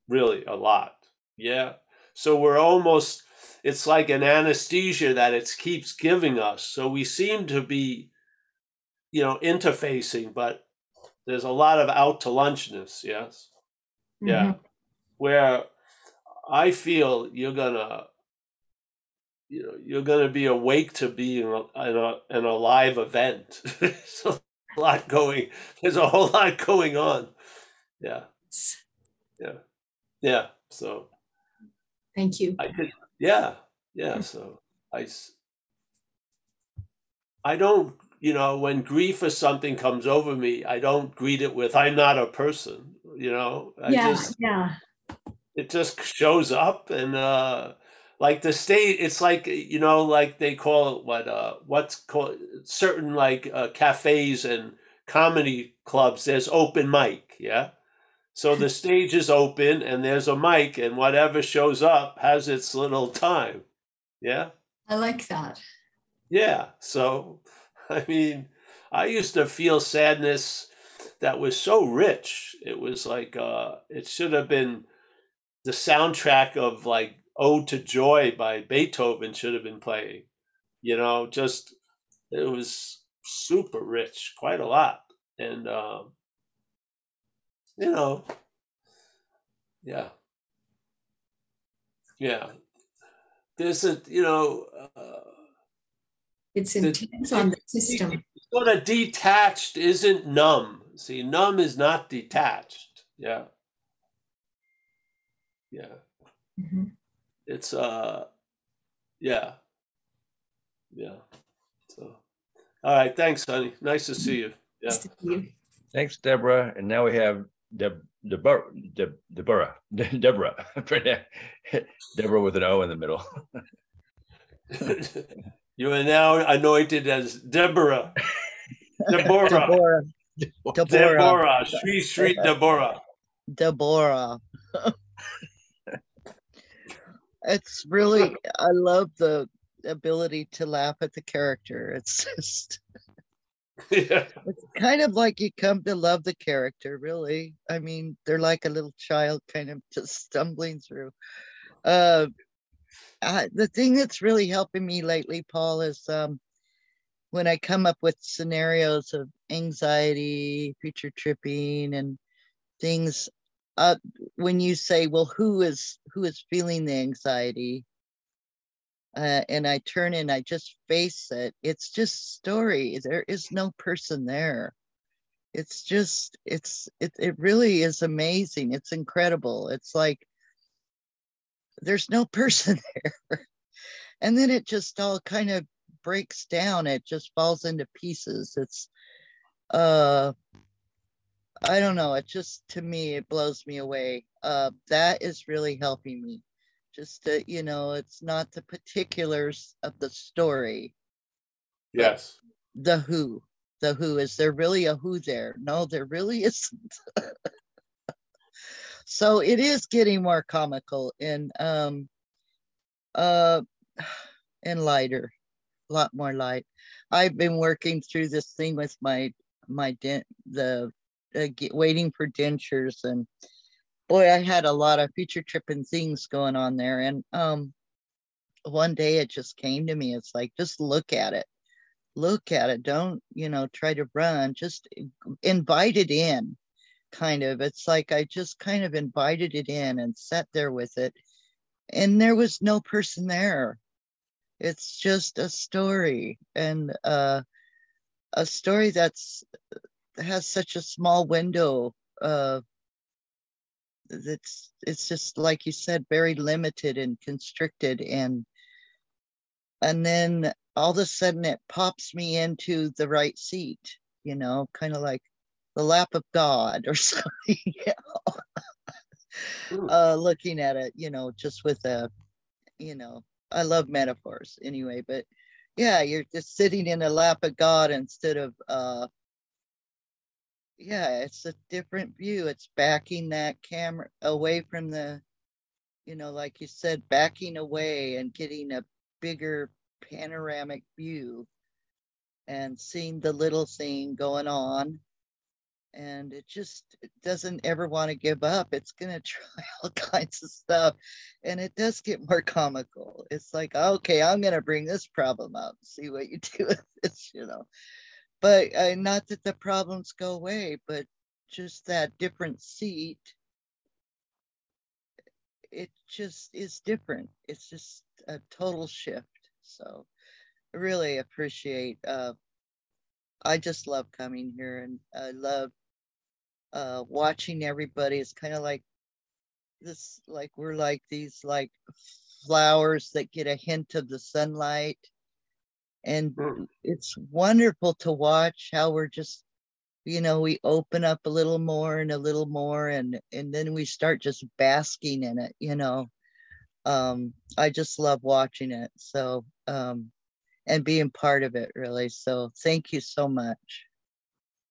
Really, a lot. Yeah. So we're almost, it's like an anesthesia that it keeps giving us. So we seem to be, you know, interfacing, but there's a lot of out to lunchness. Yes. Yeah. Mhm. Where I feel you're gonna, you know, you're gonna be awake to being a, an, a, an alive event. There's a lot going. There's a whole lot going on. Yeah. Yeah. Yeah. So Thank you. I could. Yeah. Yeah. Mm. So I I don't. You know, when grief or something comes over me, I don't greet it with "I'm not a person." You know, I Yeah, just yeah. It just shows up and uh like the state it's like you know like they call it what uh what's called certain like uh, cafes and comedy clubs there's open mic yeah so the stage is open and there's a mic and whatever shows up has its little time yeah I like that. yeah. So, I mean, I used to feel sadness that was so rich. It was like uh it should have been the soundtrack of like Ode to Joy by Beethoven should have been playing. You know, just it was super rich, quite a lot. And um you know, yeah. Yeah. There's a, you know, uh It's the intense on the system. sort of detached isn't numb. See, numb is not detached. Yeah. Yeah. Mhm. It's uh yeah. Yeah. So all right, thanks, honey. Nice to see you. Yeah. Nice you. Thanks, Deborah. And now we have Deb, Deborah, Deb, Deborah, Deborah, Deborah with an O in the middle. you are now anointed as Deborah. Deborah. Deborah. Deborah. Deborah. Shri Shri Deborah. Deborah. It's really, I love the ability to laugh at the character. It's just, yeah. it's kind of like you come to love the character, really. I mean, they're like a little child kind of just stumbling through. Uh, I, the thing that's really helping me lately, Paul, is um, when I come up with scenarios of anxiety, future tripping, and things. Uh, when you say, "Well, who is who is feeling the anxiety?" Uh, and I turn and I just face it. It's just story. There is no person there. It's just it's it it really is amazing. It's incredible. It's like there's no person there. and then it just all kind of breaks down. It just falls into pieces. It's uh I don't know. It just to me it blows me away. Uh that is really helping me. Just that, you know, it's not the particulars of the story. Yes. The who. The who. Is there really a who there? No, there really isn't. so it is getting more comical and um uh and lighter a lot more light i've been working through this thing with my my dent the uh, get, waiting for dentures and boy i had a lot of future tripping things going on there. And um one day it just came to me. It's like just look at it. Look at it. Don't you know try to run. Just invite it in kind of. It's like i just kind of invited it in and sat there with it. And there was no person there. It's just a story and uh, a story that's has such a small window uh, that's it's just like you said very limited and constricted and and then all of a sudden it pops me into the right seat you know kind of like the lap of god or something you know? uh looking at it you know just with a you know i love metaphors anyway but yeah you're just sitting in the lap of god instead of uh yeah it's a different view it's backing that camera away from the you know like you said backing away and getting a bigger panoramic view and seeing the little thing going on. And it just it doesn't ever want to give up it's going to try all kinds of stuff and it does get more comical. It's like okay i'm going to bring this problem up see what you do with this you know but uh, not that the problems go away but just that different seat. It just is different. It's just a total shift. So i really appreciate uh i just love coming here and i love uh watching everybody. It's kind of like this like we're like these like flowers that get a hint of the sunlight and Mm. it's wonderful to watch how we're just you know we open up a little more and a little more and and then we start just basking in it you know um i just love watching it so um and being part of it really so thank you so much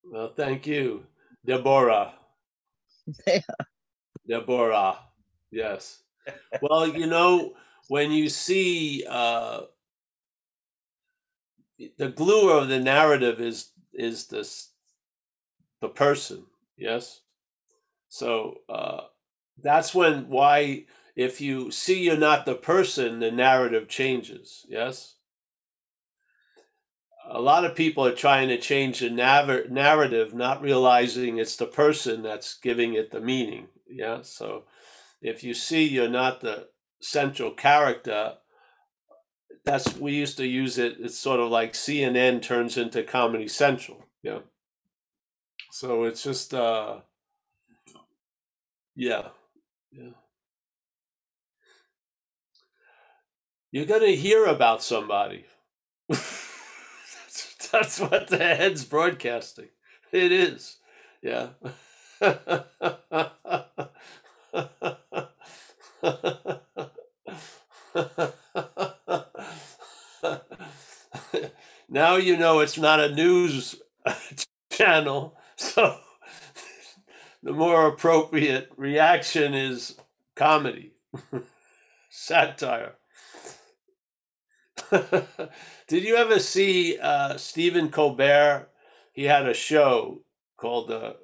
Well, thank you, Deborah. Yeah. Deborah. Yes. Well, you know, when you see uh, the glue of the narrative is is this the person. Yes. So uh, that's when why if you see you're not the person, the narrative changes. Yes. A lot of people are trying to change the nav- narrative, not realizing it's the person that's giving it the meaning. Yeah. So if you see you're not the central character, that's we used to use it. It's sort of like CNN turns into Comedy Central. Yeah. So it's just uh yeah. Yeah. You're gonna hear about somebody. that's, that's what the head's broadcasting. It is. Yeah. now you know it's not a news channel, so the more appropriate reaction is comedy, satire. Did you ever see uh, Stephen Colbert? He had a show called the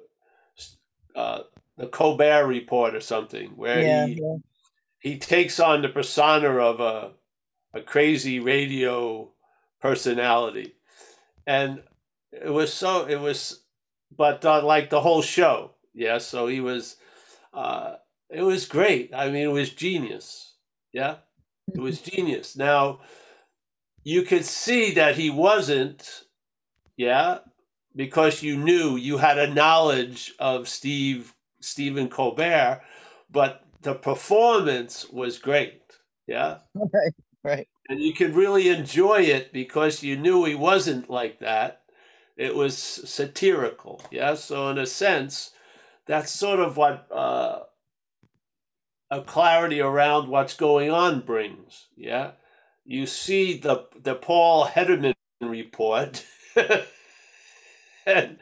uh, the Colbert Report or something, where Yeah, he yeah. he takes on the persona of a a crazy radio personality, and it was so it was, but uh, like the whole show, yeah. So he was, uh, it was great. I mean, it was genius. Yeah, it was genius. Now you could see that he wasn't, yeah, because you knew you had a knowledge of Steve Stephen Colbert, but the performance was great. Yeah. Right, right. And you could really enjoy it because you knew he wasn't like that. It was satirical. Yeah. So, in a sense, that's sort of what uh, a clarity around what's going on brings. Yeah. You see the, the Paul Hedderman report, and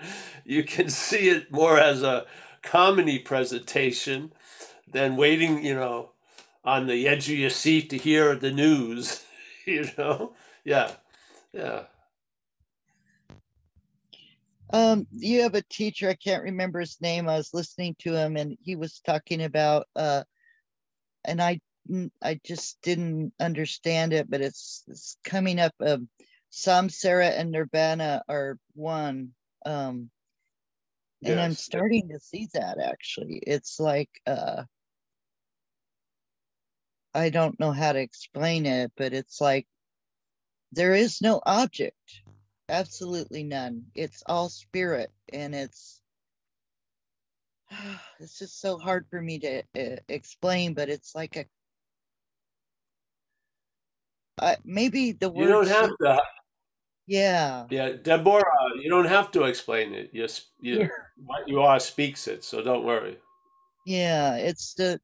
you can see it more as a comedy presentation than waiting, you know, on the edge of your seat to hear the news. you know, yeah, yeah. Um, you have a teacher, I can't remember his name. I was listening to him and he was talking about uh and I, I just didn't understand it, but it's, it's coming up of Samsara and Nirvana are one. Um and I'm starting to see that actually. It's like uh I don't know how to explain it, but it's like there is no object. Absolutely none. It's all spirit and it's it's just so hard for me to uh, explain, but it's like a uh, maybe the You don't have to, yeah yeah, Deborah. You don't have to explain it. You, you, Yeah. what you are speaks it, so don't worry. yeah it's the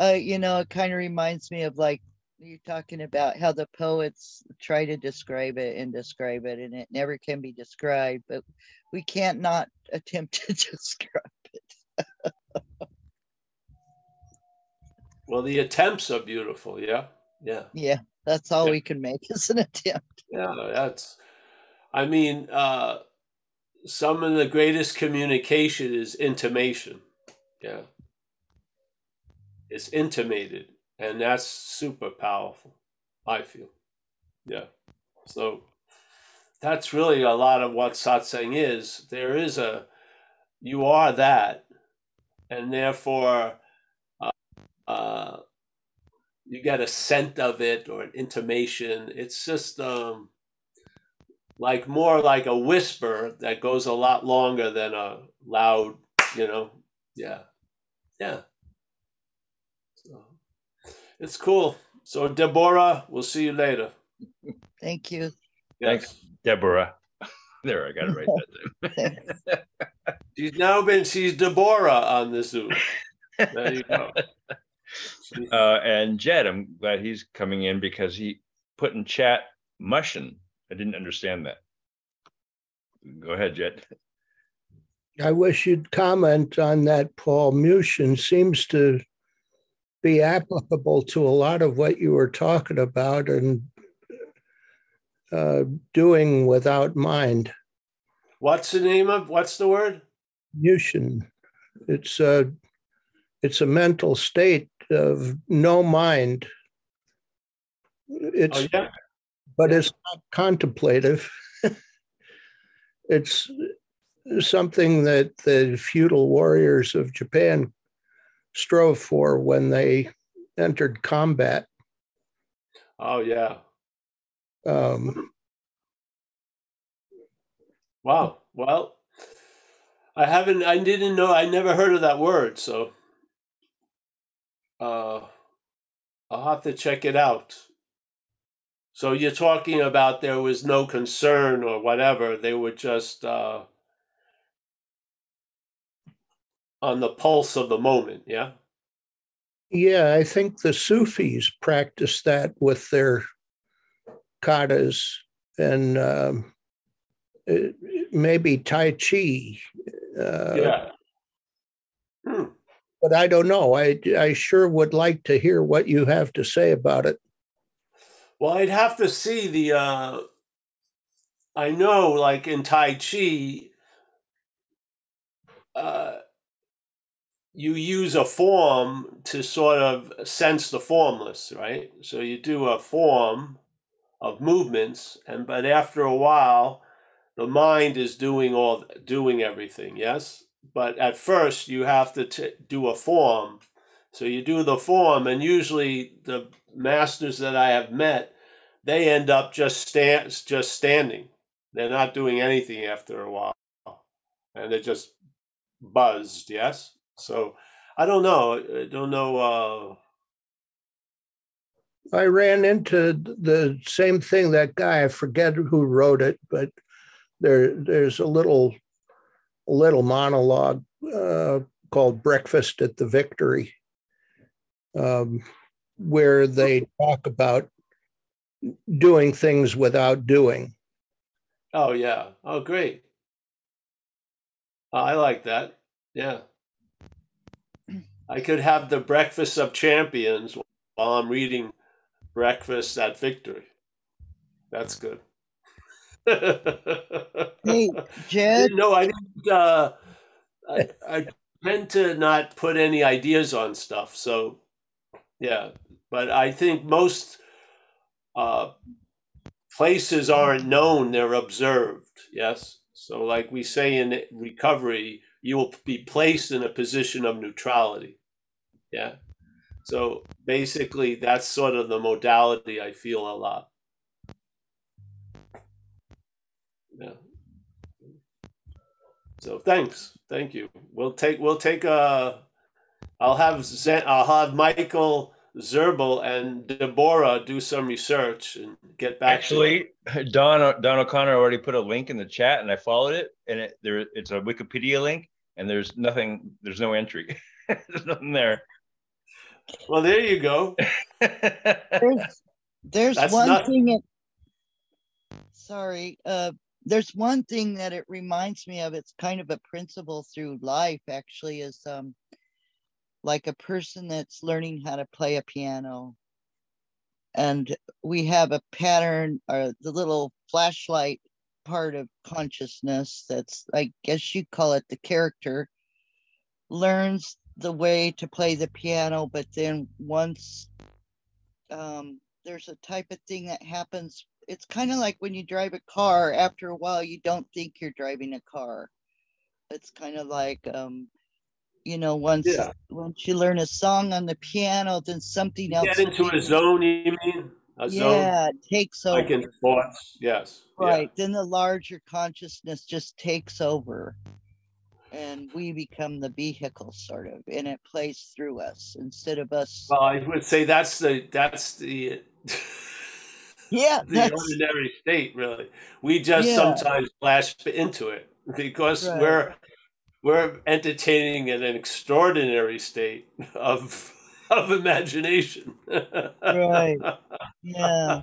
uh you know it kind of reminds me of like you talking about how the poets try to describe it and describe it and it never can be described but we can't not attempt to describe it Well, the attempts are beautiful. Yeah, yeah. yeah that's all Yeah. we can make is an attempt Yeah, that's. I mean, uh, some of the greatest communication is intimation. Yeah, it's intimated, and that's super powerful. I feel. Yeah. So that's really a lot of what satsang is. There is a, you are that, and therefore, uh, uh, you get a scent of it or an intimation. It's just um, like more like a whisper that goes a lot longer than a loud, you know. Yeah, yeah. So it's cool. So Deborah, we'll see you later. thank you Thanks. Deborah. There, I got it right that time. She's now been she's Deborah on the Zoom. There you go. Uh, and Jed, I'm glad he's coming in because he put in chat mushin. I didn't understand that. Go ahead, Jed. I wish you'd comment on that, Paul. Mushin seems to be applicable to a lot of what you were talking about and uh, doing without mind. What's the name of what's the word? Mushin. It's a it's a mental state of no mind. It's Oh yeah. but it's not contemplative. it's something that the feudal warriors of Japan strove for when they entered combat. Oh yeah. Um, Wow. Well, I haven't. I didn't know. I never heard of that word. So, uh, I'll have to check it out. So you're talking about there was no concern or whatever. They were just. Uh, on the pulse of the moment. Yeah. Yeah, I think the Sufis practice that with their katas and um, maybe Tai Chi. Uh, yeah. Hmm. But I don't know. I, I sure would like to hear what you have to say about it. Well, I'd have to see the. Uh, I know, like in Tai Chi, uh, you use a form to sort of sense the formless, right? So you do a form of movements, and but after a while, the mind is doing all doing everything. Yes, but at first you have to t- do a form. So you do the form, and usually the masters that I have met, they end up just stand just standing. They're not doing anything after a while, and they're just buzzed. Yes. So I don't know. I don't know. Uh, I ran into the same thing. That guy, I forget who wrote it, but there there's a little a little monologue uh, called "Breakfast at the Victory," um, where they talk about doing things without doing. oh yeah. Oh great. I like that. Yeah. I could have the breakfast of champions while I'm reading Breakfast at Victory. That's good. Hey, Jed, no, I didn't. Uh, I, I tend to not put any ideas on stuff. So, yeah, but I think most uh, places aren't known; they're observed. Yes. So, like we say in recovery, you will be placed in a position of neutrality. Yeah. So basically, that's sort of the modality I feel a lot. Yeah. So thanks, thank you. We'll take we'll take a. I'll have Zen, I'll have Michael Zerbel and Deborah do some research and get back. to. Actually, Don Don O'Connor already put a link in the chat, and I followed it, and it there it's a Wikipedia link, and there's nothing, there's no entry, there's nothing there. Well, there you go. there's, there's one not- thing it, sorry, uh, there's one thing that it reminds me of. It's kind of a principle through life, actually, is um, like a person that's learning how to play a piano. And we have a pattern or the little flashlight part of consciousness that's, I guess you call it the character, learns the way to play the piano, but then once um, there's a type of thing that happens. It's kind of like when you drive a car, after a while, you don't think you're driving a car. It's kind of like, um, you know, once Yeah. once you learn a song on the piano, then something else. Get into a zone. You mean a zone? Yeah, it takes over. Like in thoughts. Yes. yeah. right. Then the larger consciousness just takes over. And we become the vehicle, sort of, and it plays through us instead of us. Well, I would say that's the that's the yeah, the that's ordinary state. Really, we just Yeah. sometimes flash into it because Right. we're we're entertaining in an extraordinary state of of imagination. Right. yeah.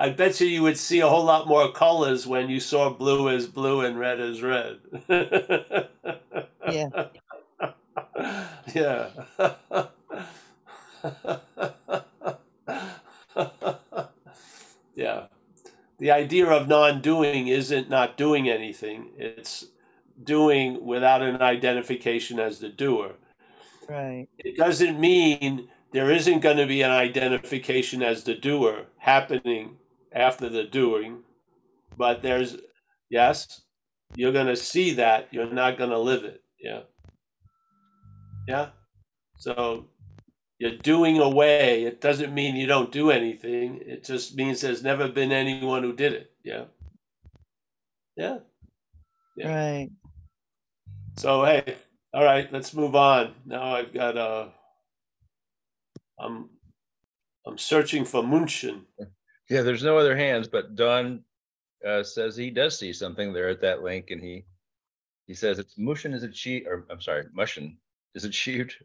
I bet you you would see a whole lot more colors when you saw blue as blue and red as red. Yeah. Yeah. yeah. The idea of non doing isn't not doing anything, it's doing without an identification as the doer. Right. It doesn't mean there isn't going to be an identification as the doer happening after the doing, but there's, yes, you're going to see that. You're not going to live it. Yeah. Yeah. So you're doing away. It doesn't mean you don't do anything. It just means there's never been anyone who did it. Yeah. Yeah. Yeah. Right. So hey, all right, let's move on. Now I've got uh I'm I'm searching for Mushin. Yeah, there's no other hands, but Don uh, says he does see something there at that link, and he he says it's mushin is achieved, or I'm sorry, mushin is achieved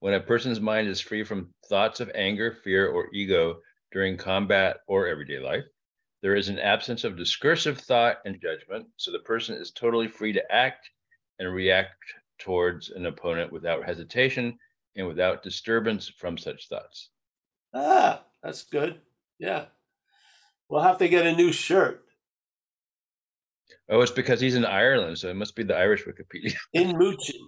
when a person's mind is free from thoughts of anger, fear, or ego during combat or everyday life. There is an absence of discursive thought and judgment, so the person is totally free to act and react towards an opponent without hesitation and without disturbance from such thoughts. Ah, that's good. Yeah. We'll have to get a new shirt. Oh, it's because he's in Ireland, so it must be the Irish Wikipedia. In Moochin.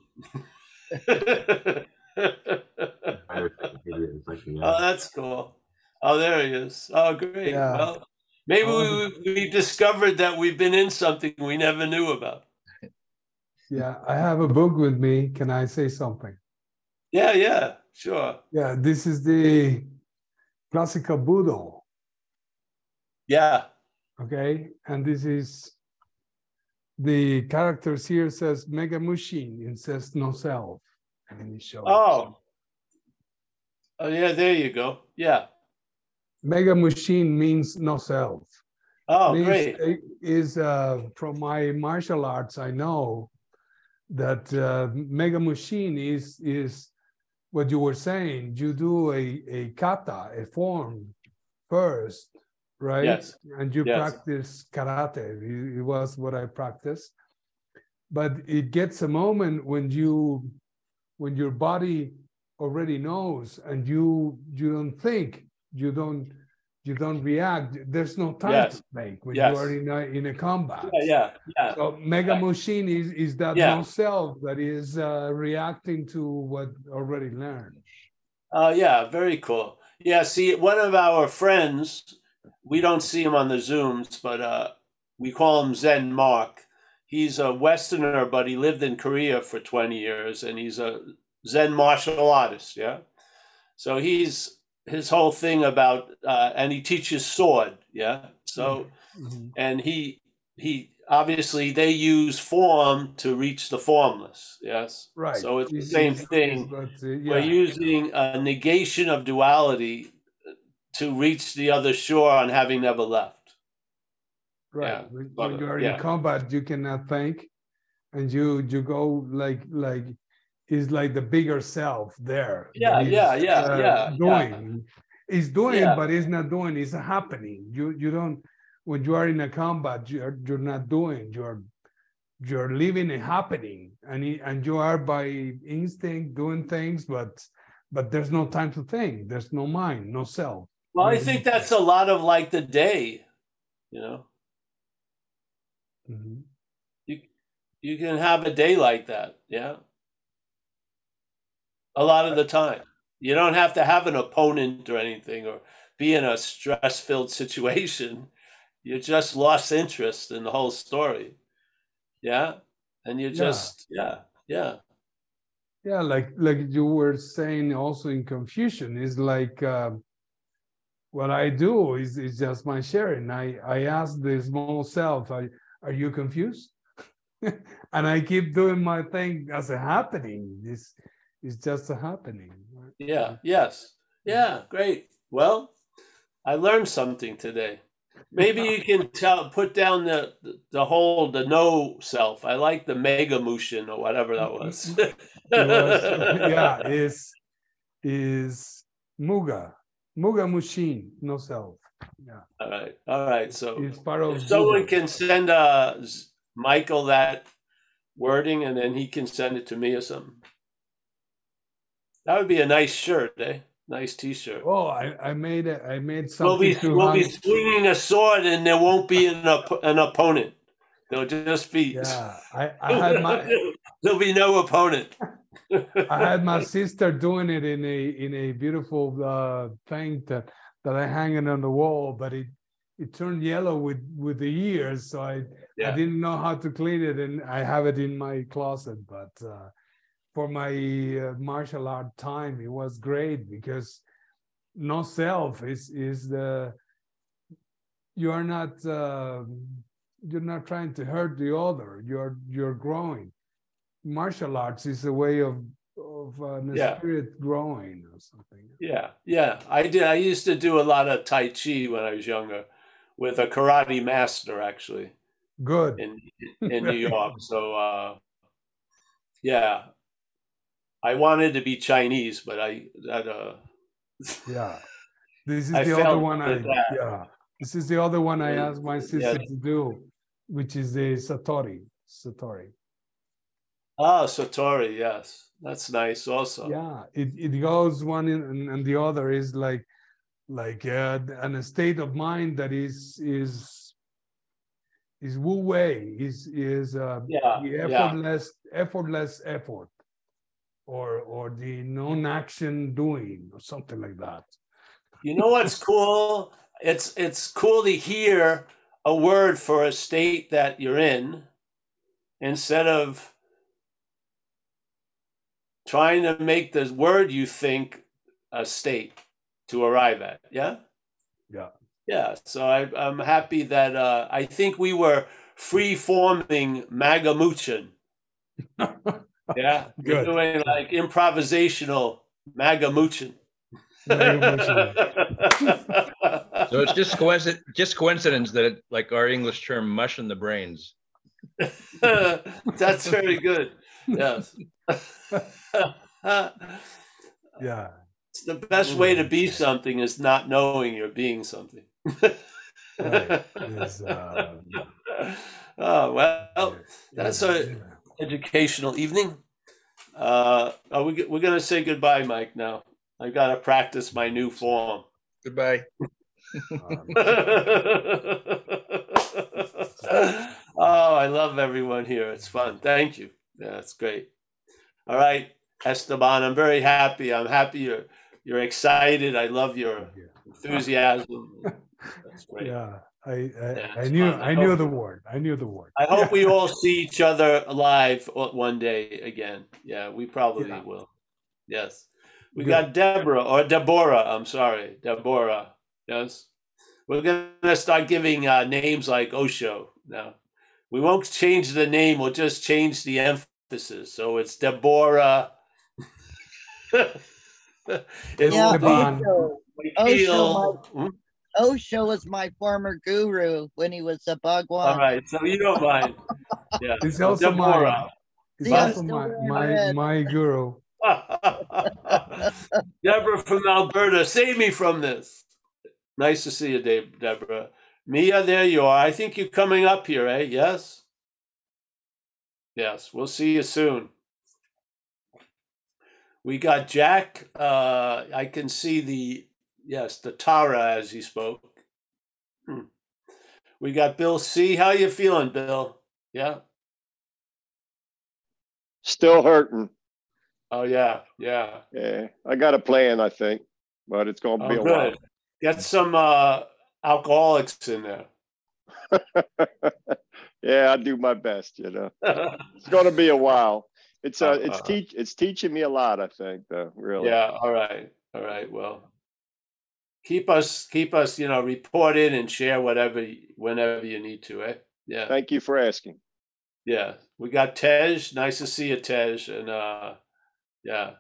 Irish Wikipedia is like, yeah. Oh, that's cool. Oh, there he is. Oh, great. Yeah. Well, maybe Oh. we, we discovered that we've been in something we never knew about. Yeah, I have a book with me. Can I say something? Yeah, yeah, sure. Yeah, this is the classical Budo, Yeah. okay? And this is the characters here says Muga Mushin and says no self. And it shows. Oh. Oh, yeah, there you go. Yeah. Muga Mushin means no self. Oh, Means- great. it Is uh, from my martial arts, I know that uh, Muga Mushin is is what you were saying. You do a a kata, a form first, right? Yes. And you Yes. practice karate. It, was what I practiced, but it gets a moment when you when your body already knows and you you don't think you don't you don't react there's no time Yes. to think when Yes. you are in a in a combat Yeah, yeah, yeah. so Muga Mushin is is that Yeah. no self that is uh, reacting to what already learned Oh, yeah, very cool. Yeah, see, one of our friends, we don't see him on the Zooms, but uh, we call him Zen Mark. He's a Westerner, but he lived in Korea for 20 years and he's a Zen martial artist. Yeah. So he's his whole thing about, uh, and he teaches sword. Yeah. So, Mhm. and he, he, obviously they use form to reach the formless. Yes. right So it's the same thing. but, uh, We're using a negation of duality to reach the other shore on having never left. right. Yeah, when, when you are yeah. in combat you cannot think and you you go like like is like the bigger self there Yeah, yeah, yeah, uh, yeah, yeah. doing. Is doing Yeah. but it's not doing. It's happening. You you don't when you are in a combat you're you're not doing. You're you're living a happening. And it, and you are by instinct doing things but but there's no time to think. There's no mind no self Well, I think that's a lot of like the day, you know. Mhm. You can have a day like that, yeah. A lot of the time. You don't have to have an opponent or anything or be in a stress-filled situation. You just lost interest in the whole story. Yeah? And you Yeah. just yeah, yeah. Yeah, like like you were saying also in Confucian is like uh, what I do is is just my sharing. I I ask the small self, are, are you confused? and I keep doing my thing as a happening. This is just a happening. Yeah, yes. Yeah, great. Well, I learned something today. Maybe you can tell put down the the whole the no self. I like the mega motion or whatever that was. It was- yeah, is is Muga. Muga Mushin, no self. Yeah. all right. All right. So It's part of someone Buddha. can send uh Michael that wording and then he can send it to me or something. That would be a nice shirt, eh? Nice t-shirt. Oh, I, I made it. I made We'll be something we'll be swinging a sword, and there won't be an op- an opponent. There'll just be Yeah, I, I had my there'll be no opponent. I had my sister doing it in a in a beautiful uh, thing that that I hang it on the wall, but it it turned yellow with with the years, so I I didn't know how to clean it, and I have it in my closet. But uh, for my uh, martial art time, it was great because no self is is the you are not uh, you're not trying to hurt the other. You're you're growing. Martial arts is a way of of uh, the Yeah. spirit growing or something. yeah, yeah. I did. I used to do a lot of tai chi when I was younger, with a karate master actually Good. in in New York. So uh, yeah, I wanted to be Chinese, but I that uh, Yeah. This is I the other one I that. yeah. This is the other one I asked my yeah. sister to do, which is the Satori. Satori. Ah Satori. Yes, that's nice. Also, Yeah, it, it goes one in, and, and the other is like like uh, an a state of mind that is is is wu wei is is uh, yeah, the yeah. effortless effortless effort or or the non-action doing or something like that. You know what's cool? It's it's cool to hear a word for a state that you're in instead of trying to make the word you think a state to arrive at. Yeah? Yeah. Yeah. So I, I'm happy that uh, I think we were free forming Magamuchin. Yeah. We're Good. doing like improvisational Magamuchin. So it's just coincidence, just coincidence that it, like our English term mush in the brains. That's very good. Yes. Yeah. It's the best way to be something is not knowing you're being something. Right. Is, uh, oh well, yeah, that's yeah, a- yeah. educational evening. Uh, are we we're gonna say goodbye, Mike? Now I've gotta practice my new form. Goodbye. Um, oh, I love everyone here. It's fun. Thank you. Yeah, it's great. All right, Esteban, I'm very happy. I'm happy you're you're excited. I love your enthusiasm. That's great. Yeah, I I, Yeah, I knew fun. I I knew the word. I knew the word. I hope we all see each other live one day again. Yeah, we probably Yeah. will. Yes. We Good. got Deborah or Deborah. I'm sorry, Deborah. Yes. We're gonna start giving uh, names like Osho now. We won't change the name. We'll just change the emphasis. So it's Deborah. it Yeah, will be Osho. Michael. Hmm? Osho was my former guru when he was a All Bhagwan. right. So you don't mind. Yeah. It's also mine. Deborah. It's Yeah, also my my, red. my guru. Deborah from Alberta, save me from this. Nice to see you, Dave, Deborah. Mia, there you are. I think you're coming up here, eh? Yes? Yes, we'll see you soon. We got Jack. Uh, I can see the, yes, the Tara as he spoke. Hmm. We got Bill C. How you feeling, Bill? Yeah? Still hurting. Oh, yeah, yeah. Yeah, I got a plan, I think, but it's going to be Oh, a while. good. Get some uh, alcoholics in there. yeah, I do my best. You know, it's going to be a while. It's uh, it's Uh-huh. teach, it's teaching me a lot. I think, though, really. Yeah, all right. All right. Well, keep us keep us, you know, report in and share whatever whenever you need to, eh? Yeah. Thank you for asking. Yeah. We got Tej. Nice to see you, Tej. And uh yeah.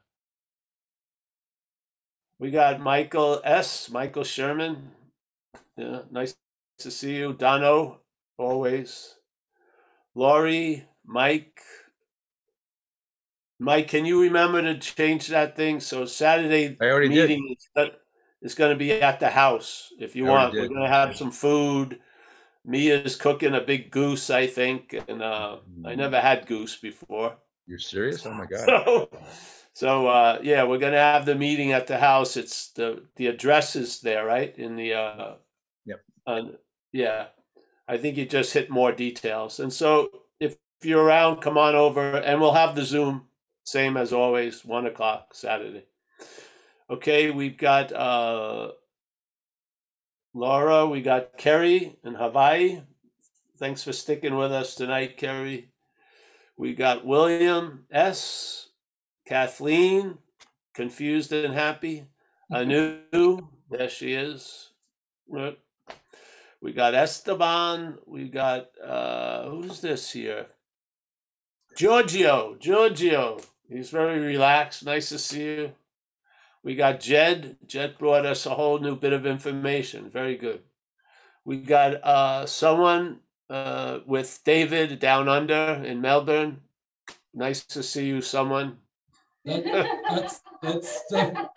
We got Michael S. Michael Sherman. Yeah, nice to see you. Dono, always. Laurie, Mike. Mike, can you remember to change that thing? So Saturday I already meeting is is going to be at the house if you I want. We're going to have some food. Mia's cooking a big goose, I think, and uh. I never had goose before. You're serious? Oh my god. So, so uh, yeah, we're gonna have the meeting at the house. It's the the address is there, right? In the uh. On- yeah, I think you just hit more details. And so if you're around, come on over, and we'll have the Zoom, same as always, one o'clock Saturday. Okay, we've got uh, Laura, we got Kerry in Hawaii. Thanks for sticking with us tonight, Kerry. We got William S. Kathleen, confused and happy. Anu, there she is. We got Esteban. We got uh who's this here? Giorgio. Giorgio. He's very relaxed. Nice to see you. We got Jed. Jed brought us a whole new bit of information. Very good. We got uh, someone uh, with David down under in Melbourne. Nice to see you, someone. That, that's, that's, Steph-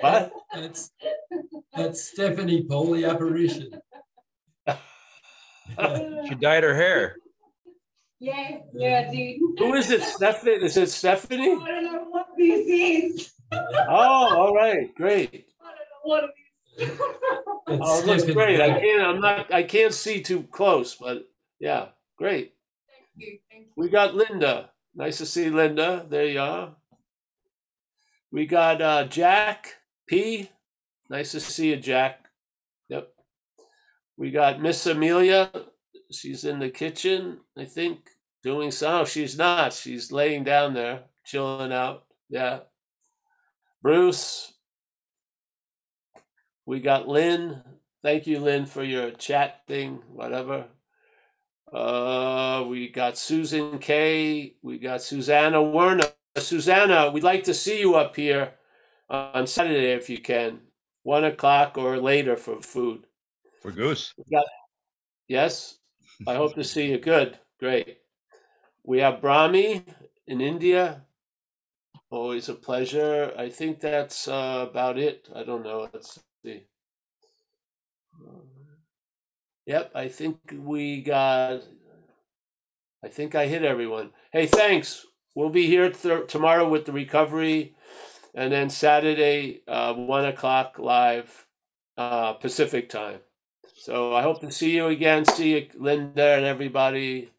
What? that's, that's Stephanie Poley apparition. She dyed her hair. Yeah, yeah, dude. Who is it, Stephanie? Is it Stephanie? I don't know what this is. Oh, all right, great. I don't know what it is. Oh, it looks great. I can't. I'm not. I can't see too close, but yeah, great. Thank you, thank you. We got Linda. Nice to see Linda. There you are. We got uh, Jack P. Nice to see you, Jack. We got Miss Amelia. She's in the kitchen, I think, doing some. Oh, she's not. She's laying down there, chilling out. Yeah. Bruce. We got Lynn. Thank you, Lynn, for your chat thing, whatever. Uh, we got Susan K. We got Susanna Werner. Susanna, we'd like to see you up here on Saturday if you can, one o'clock or later for food. For Goose. We Yes, I hope to see you. Good, great. We have Brahmi in India. Always a pleasure. I think that's uh, about it. I don't know. Let's see. Yep, I think we got. I think I hit everyone. Hey, thanks. We'll be here th- tomorrow with the recovery, and then Saturday, uh, one o'clock live, uh, Pacific time. So I hope to see you again. See you, Linda, and everybody.